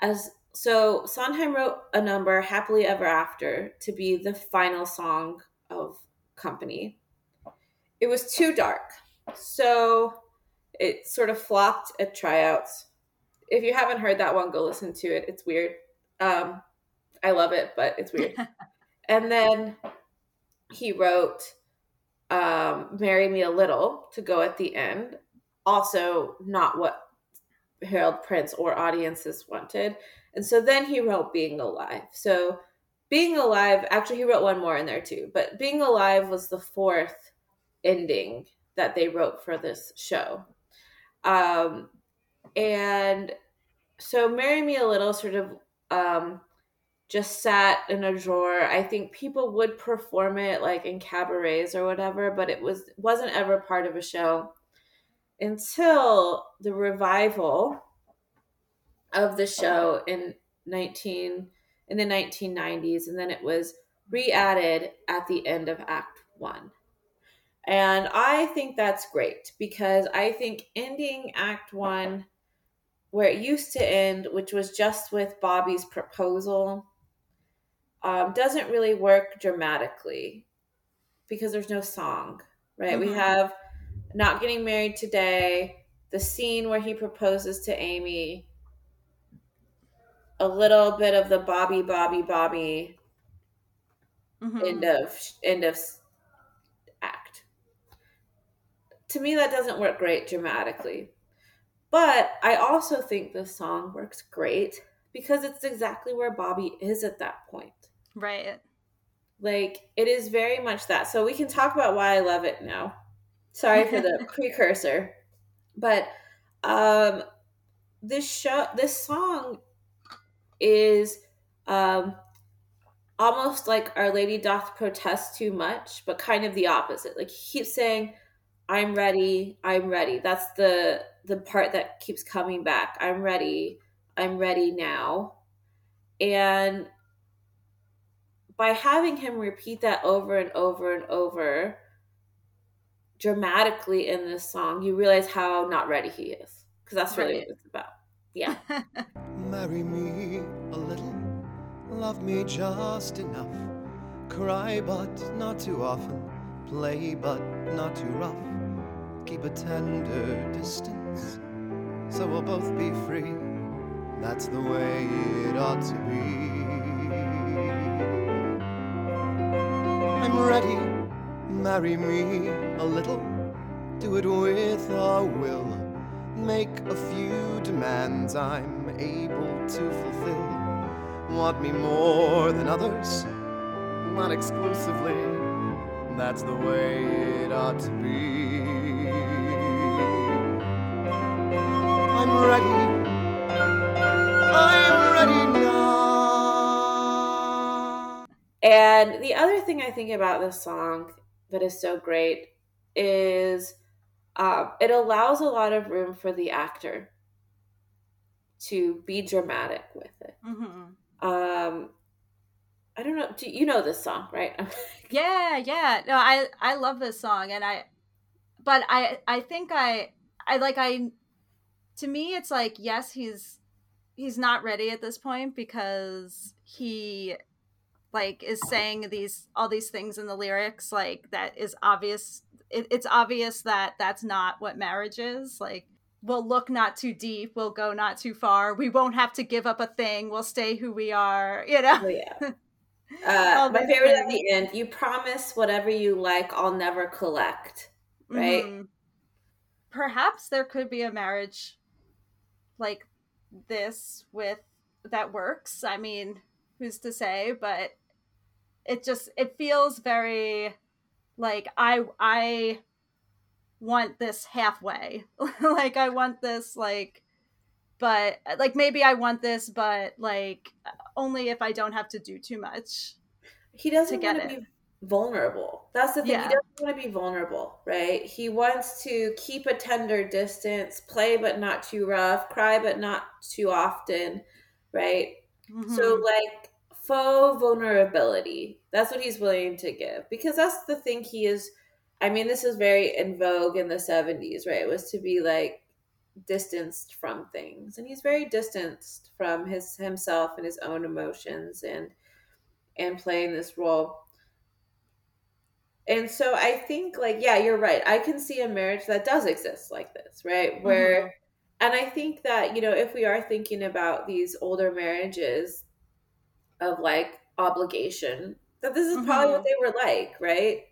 B: as so Sondheim wrote a number "Happily Ever After" to be the final song of Company. It was too dark, so it sort of flopped at tryouts. If you haven't heard that one, go listen to it. It's weird. Um, I love it, but it's weird. and then he wrote um, "Marry Me a Little" to go at the end. Also, not what Harold Prince or audiences wanted. And so then he wrote Being Alive. So Being Alive, actually, he wrote one more in there too, but Being Alive was the fourth ending that they wrote for this show. Um, and so Marry Me a Little sort of um, just sat in a drawer. I think people would perform it like in cabarets or whatever, but it was wasn't ever part of a show until the revival of the show in 19 in the 1990s and then it was re-added at the end of act 1 and i think that's great because i think ending act 1 where it used to end which was just with bobby's proposal um, doesn't really work dramatically because there's no song right we
C: Mhm.
B: have not getting married today the scene where he proposes to amy a little bit of the bobby bobby bobby
C: Mhm.
B: end of end of s- act to me that doesn't work great dramatically. But i also think the song works great because it's exactly where bobby is at that point.
C: Right.
B: like it is very much that. So we can talk about why i love it now. Sorry for the precursor. But um this show this song is um almost like our lady doth protest too much but kind of the opposite. Like he keeps saying i'm ready i'm ready that's the the part that keeps coming back i'm ready i'm ready now and by having him repeat that over and over and over dramatically in this song you realize how not ready he is because that's really
C: Right.
B: what it's about yeah
F: Marry me a little, love me just enough. Cry, but not too often. Play, but not too rough. Keep a tender distance, so we'll both be free. That's the way it ought to be. I'm ready, marry me a little. Do it with a will. Make a few demands I'm able to fulfill. Want me more than others? Not exclusively. That's the way it ought to be. I'm ready. I'm ready now.
B: And the other thing I think about this song that is so great is um, it allows a lot of room for the actor to be dramatic with it.
C: Mm-hmm.
B: Um, I don't know. Do you know this song, right?
C: yeah, yeah. No, I I love this song, and I, but I I think I I like I to me it's like yes he's he's not ready at this point because he like is saying these all these things in the lyrics like that is obvious it, it's obvious that that's not what marriage is like we'll look not too deep we'll go not too far we won't have to give up a thing we'll stay who we are you know
B: Oh, yeah. Uh, my favorite at the end. You promise whatever you like, I'll never collect. Right?
C: Mhm. Perhaps there could be a marriage like this with that works. I mean, who's to say, but it just it feels very like I I want this halfway. like I want this like but like maybe I want this but like only if I don't have to do too much.
B: He doesn't
C: to get
B: want to
C: it.
B: be vulnerable. That's the thing.
C: Yeah.
B: He doesn't want to be vulnerable, right? He wants to keep a tender distance, play but not too rough, cry but not too often, right? So
C: Mhm.
B: like faux vulnerability. That's what he's willing to give because that's the thing he is I mean this is very in vogue in the 70s, right? It was to be like distanced from things and he's very distanced from his himself and his own emotions and and playing this role. And so I think like yeah, you're right. I can see a marriage that does exist like this, right? Where and I think that, you know, if we are thinking about these older marriages of like obligation, that this is probably what they were like, right?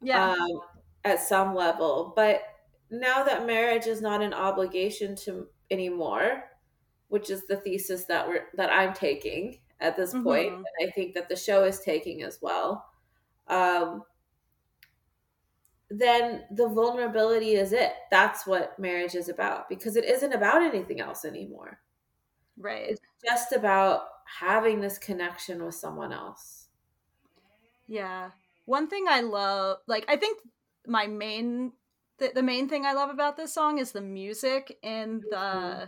C: yeah.
B: Um, at some level. But now that marriage is not an obligation to anymore, which is the thesis that we're that I'm taking at this point,
C: Mhm.
B: and I think that the show is taking as well. Um, then the vulnerability is it. That's what marriage is about because it isn't about anything else anymore.
C: right.
B: It's just about having this connection with someone else.
C: Yeah. One thing I love, like, I think my main, the, the main thing I love about this song is the music in the, mm-hmm.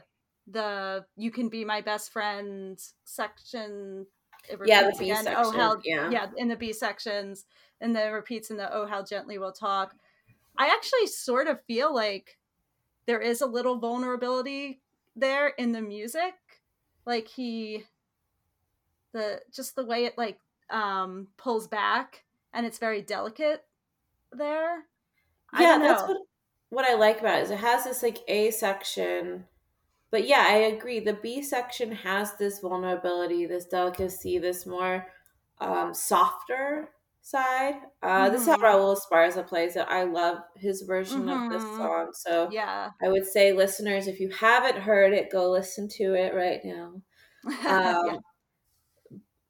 C: the "You Can Be My Best Friend" section. It
B: Yeah, the
C: repeats
B: B
C: again. Oh,
B: section,
C: how,
B: yeah.
C: yeah, in the B sections, and then it repeats in the "Oh, how gently we'll talk." I actually sort of feel like there is a little vulnerability there in the music, like he, the just the way it like um pulls back and it's very delicate there.
B: Yeah that's what what i like about it is it has this like a section but yeah i agree the b section has this vulnerability this delicacy this more um softer side uh this is how
C: Mhm.
B: raul esparza plays it i love his version of this
C: Mhm.
B: song so
C: Yeah.
B: i would say listeners if you haven't heard it go listen to it right now
C: yeah.
B: um,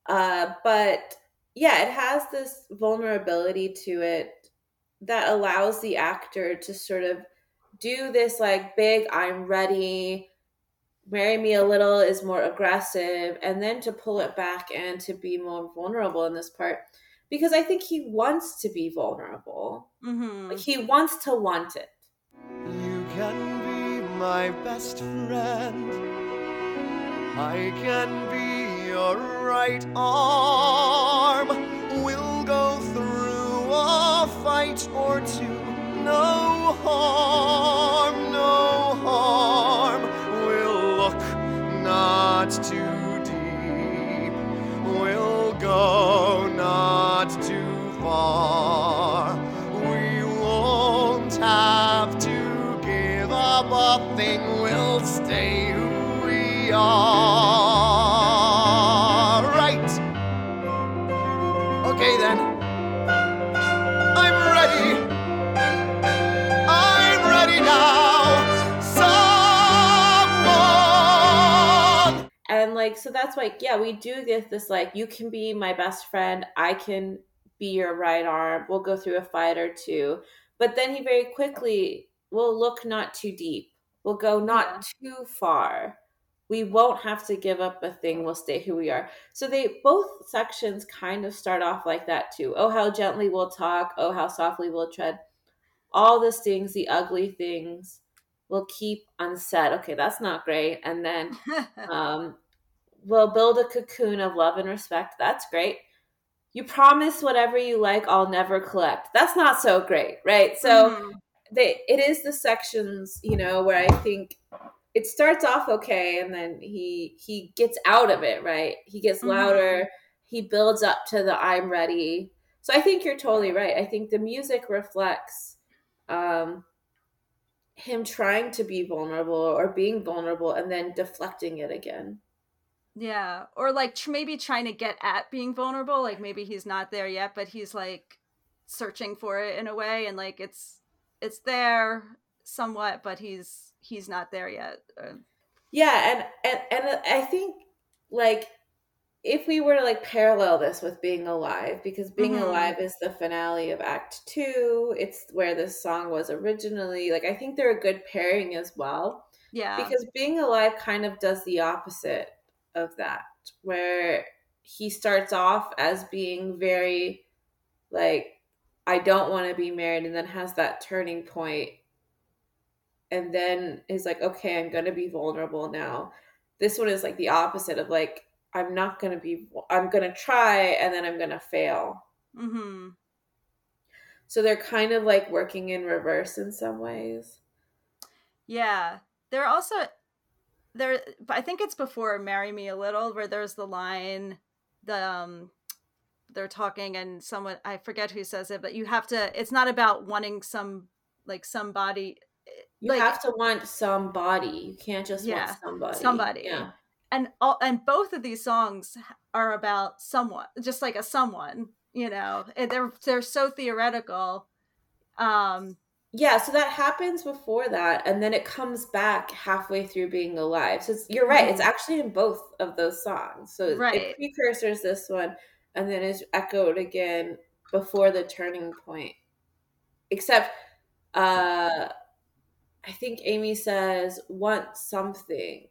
B: uh, but yeah, it has this vulnerability to it that allows the actor to sort of do this like big I'm ready, marry me a little is more aggressive, and then to pull it back and to be more vulnerable in this part. Because I think he wants to be vulnerable.
C: hmm
B: Like he wants to want it.
F: You can be my best friend. I can be your right arm. We'll go through a fight or two. No harm, no not too far. We won't have to give up a thing. We'll stay who we are.
B: So that's like yeah we do get this like you can be my best friend i can be your right arm we'll go through a fight or two. But then he very quickly will look not too deep we'll go not too far. We won't have to give up a thing we'll stay who we are. So they both sections kind of start off like that too. Oh how gently we'll talk oh how softly we'll tread. All the things the ugly things we'll keep unsaid. Okay that's not great. And then um, we'll build a cocoon of love and respect. That's great. You promise whatever you like i'll never collect. That's not so great right? So
C: Mhm.
B: they it is the sections you know where i think it starts off okay and then he he gets out of it right? He gets
C: Mhm.
B: louder. He builds up to the i'm ready. So i think you're totally right. I think the music reflects um him trying to be vulnerable or being vulnerable and then deflecting it again
C: Yeah, or like tr- maybe trying to get at being vulnerable. Like maybe he's not there yet, but he's like searching for it in a way, and like it's it's there somewhat, but he's he's not there yet. Uh,
B: Yeah, and and and I think like if we were to like parallel this with being alive, because being
C: Mhm.
B: alive is the finale of Act Two. It's where this song was originally. Like I think they're a good pairing as well,
C: yeah,
B: because being alive kind of does the opposite of that, where he starts off as being very like I don't want to be married, and then has that turning point and then is like, okay, I'm gonna be vulnerable now. This one is like the opposite of like, I'm not gonna be, I'm gonna try, and then I'm gonna fail.
C: hmm
B: So they're kind of like working in reverse in some ways.
C: yeah. They're also there. But I think it's before "Marry Me a Little" where there's the line, the um, they're talking and someone I forget who says it, but you have to. It's not about wanting some like somebody.
B: You
C: like,
B: have to want somebody. You can't just
C: Yeah,
B: want somebody.
C: somebody.
B: Yeah.
C: and all and both of these songs are about someone just like a someone you know and they're they're so theoretical um
B: Yeah, so that happens before that, and then it comes back halfway through being alive. So it's, you're right; it's
C: Mhm.
B: actually in both of those songs. So it-
C: Right.
B: it precursors this one, and then is echoed again before the turning point. Except, uh, I think Amy says want something,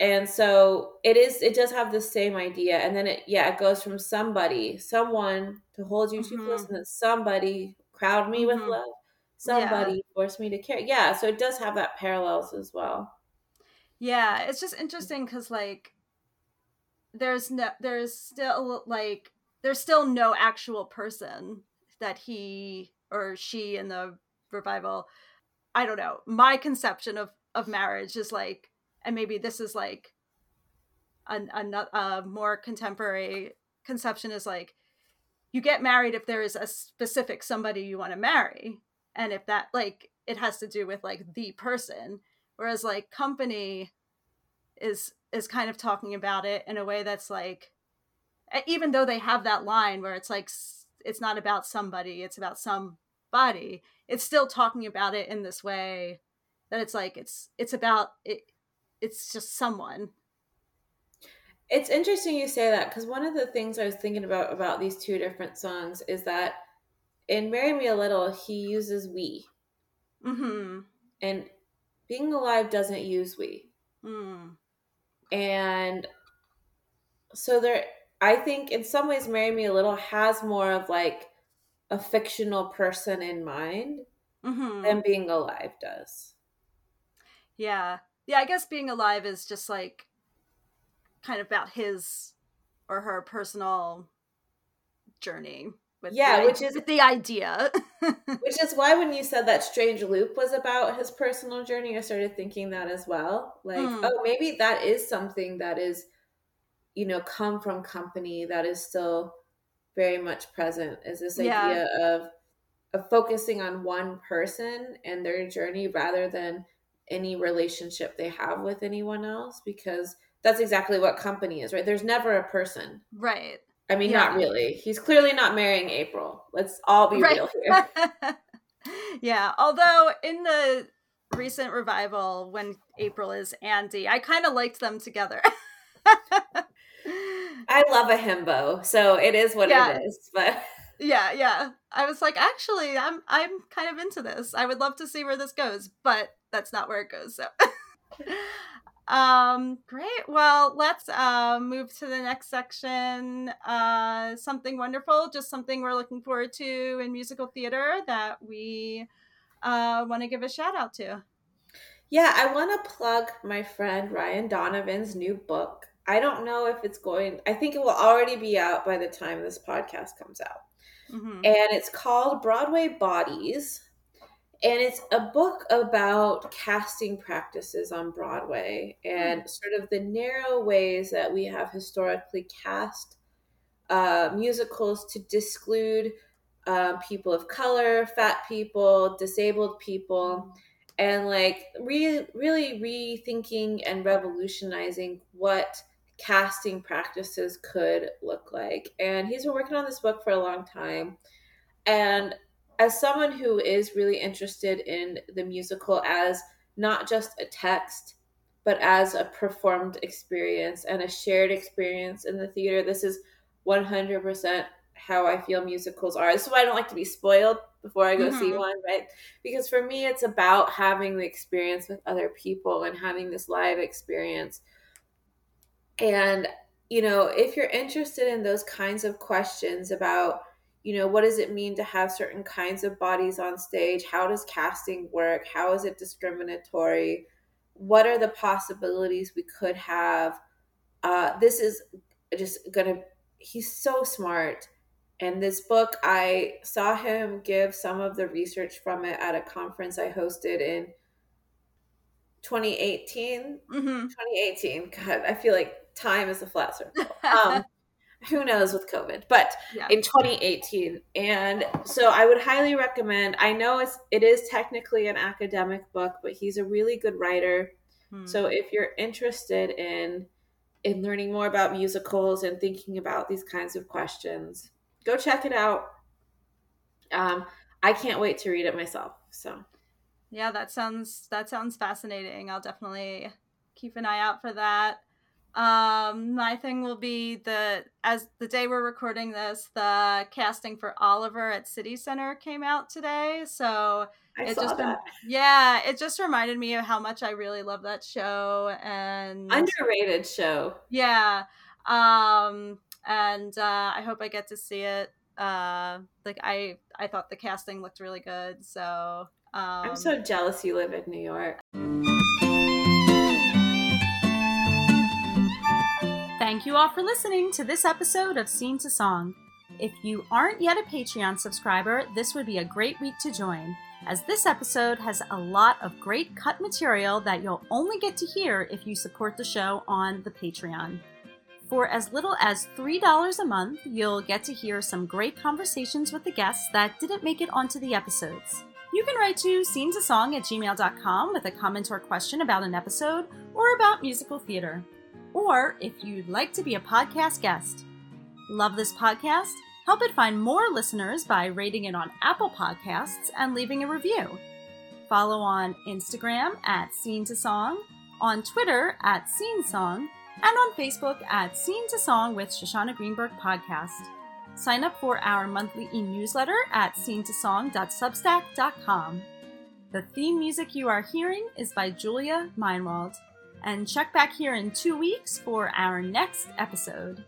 B: and so it is. It does have the same idea, and then it yeah, it goes from somebody, someone to hold you too close,
C: Mhm.
B: and then somebody crowd me with
C: Mhm.
B: love somebody forced me to care. Yeah, so it does have that parallels as well.
C: yeah it's just interesting because like there's no there's still like there's still no actual person that he or she in the revival i don't know my conception of of marriage is like and maybe this is like an, a, a more contemporary conception is like you get married if there is a specific somebody you want to marry and if that like it has to do with like the person whereas like company is is kind of talking about it in a way that's like even though they have that line where it's like it's not about somebody it's about somebody it's still talking about it in this way that it's like it's it's about it it's just someone.
B: It's interesting you say that because one of the things I was thinking about about these two different songs is that in "Marry Me a Little" he uses "we,"
C: mm-hmm
B: and "Being Alive" doesn't use "we,"
C: mm.
B: and so there. I think in some ways, "Marry Me a Little" has more of like a fictional person in mind
C: Mm-hmm.
B: than "Being Alive" does.
C: yeah yeah i guess being alive is just like kind of about his or her personal journey with
B: Yeah,
C: the,
B: which is-
C: the idea
B: Which is why when you said that Strange Loop was about his personal journey, I started thinking that as well. Like,
C: Hmm.
B: oh, maybe that is something that is, you know, come from company that is still very much present. Is this
C: Yeah.
B: idea of of focusing on one person and their journey rather than any relationship they have with anyone else? Because that's exactly what company is, right? There's never a person.
C: right
B: I mean,
C: Yeah.
B: not really. He's clearly not marrying April. Let's all be
C: right
B: real here.
C: yeah although in the recent revival when april is andy i kind of liked them together
B: I love a himbo, so it is what
C: Yeah.
B: it is. But
C: yeah yeah i was like actually i'm i'm kind of into this i would love to see where this goes but that's not where it goes so Um, great. Well, let's uh, move to the next section. Uh, something wonderful, just something we're looking forward to in musical theater that we uh, want to give a shout out to.
B: Yeah, I want to plug my friend Ryan Donovan's new book. I don't know if it's going, I think it will already be out by the time this podcast comes out.
C: Mhm.
B: And it's called Broadway Bodies. And it's a book about casting practices on Broadway and sort of the narrow ways that we have historically cast uh, musicals to disclude uh, people of color, fat people, disabled people, and like re- really rethinking and revolutionizing what casting practices could look like. And he's been working on this book for a long time. And as someone who is really interested in the musical as not just a text, but as a performed experience and a shared experience in the theater, this is 100% how I feel musicals are. This is why I don't like to be spoiled before I go see
C: Mhm.
B: one, right? Because for me, it's about having the experience with other people and having this live experience. And, you know, if you're interested in those kinds of questions about, you know, what does it mean to have certain kinds of bodies on stage? How does casting work? How is it discriminatory? What are the possibilities we could have? Uh, this is just gonna, he's so smart. And this book, I saw him give some of the research from it at a conference I hosted in 2018.
C: Mhm.
B: 2018. God, I feel like time is a flat circle. Um, who knows with COVID? But
C: Yeah.
B: in 2018, and so I would highly recommend. I know it's it is technically an academic book, but he's a really good writer.
C: Hmm.
B: So if you're interested in in learning more about musicals and thinking about these kinds of questions, go check it out. Um, I can't wait to read it myself. So
C: Yeah, that sounds that sounds fascinating. I'll definitely keep an eye out for that. Um, my thing will be the as the day we're recording this, the casting for Oliver at City Center came out today. So
B: I
C: it
B: saw
C: just been, yeah, it just reminded me of how much I really love that show and
B: underrated show.
C: yeah. Um, and uh, I hope I get to see it. Uh, like I I thought the casting looked really good. So um,
B: I'm so jealous you live in New York.
C: Thank you all for listening to this episode of Scene to Song. If you aren't yet a Patreon subscriber, this would be a great week to join, as this episode has a lot of great cut material that you'll only get to hear if you support the show on the Patreon. For as little as $3 a month, you'll get to hear some great conversations with the guests that didn't make it onto the episodes. You can write to scene to song at gmail.com with a comment or question about an episode or about musical theater or if you'd like to be a podcast guest. Love this podcast? Help it find more listeners by rating it on Apple Podcasts and leaving a review. Follow on Instagram at Scene to Song, on Twitter at Scene Song, and on Facebook at Scene to Song with Shoshana Greenberg Podcast. Sign up for our monthly e newsletter at scenetosong.substack.com. The theme music you are hearing is by Julia Meinwald and check back here in two weeks for our next episode.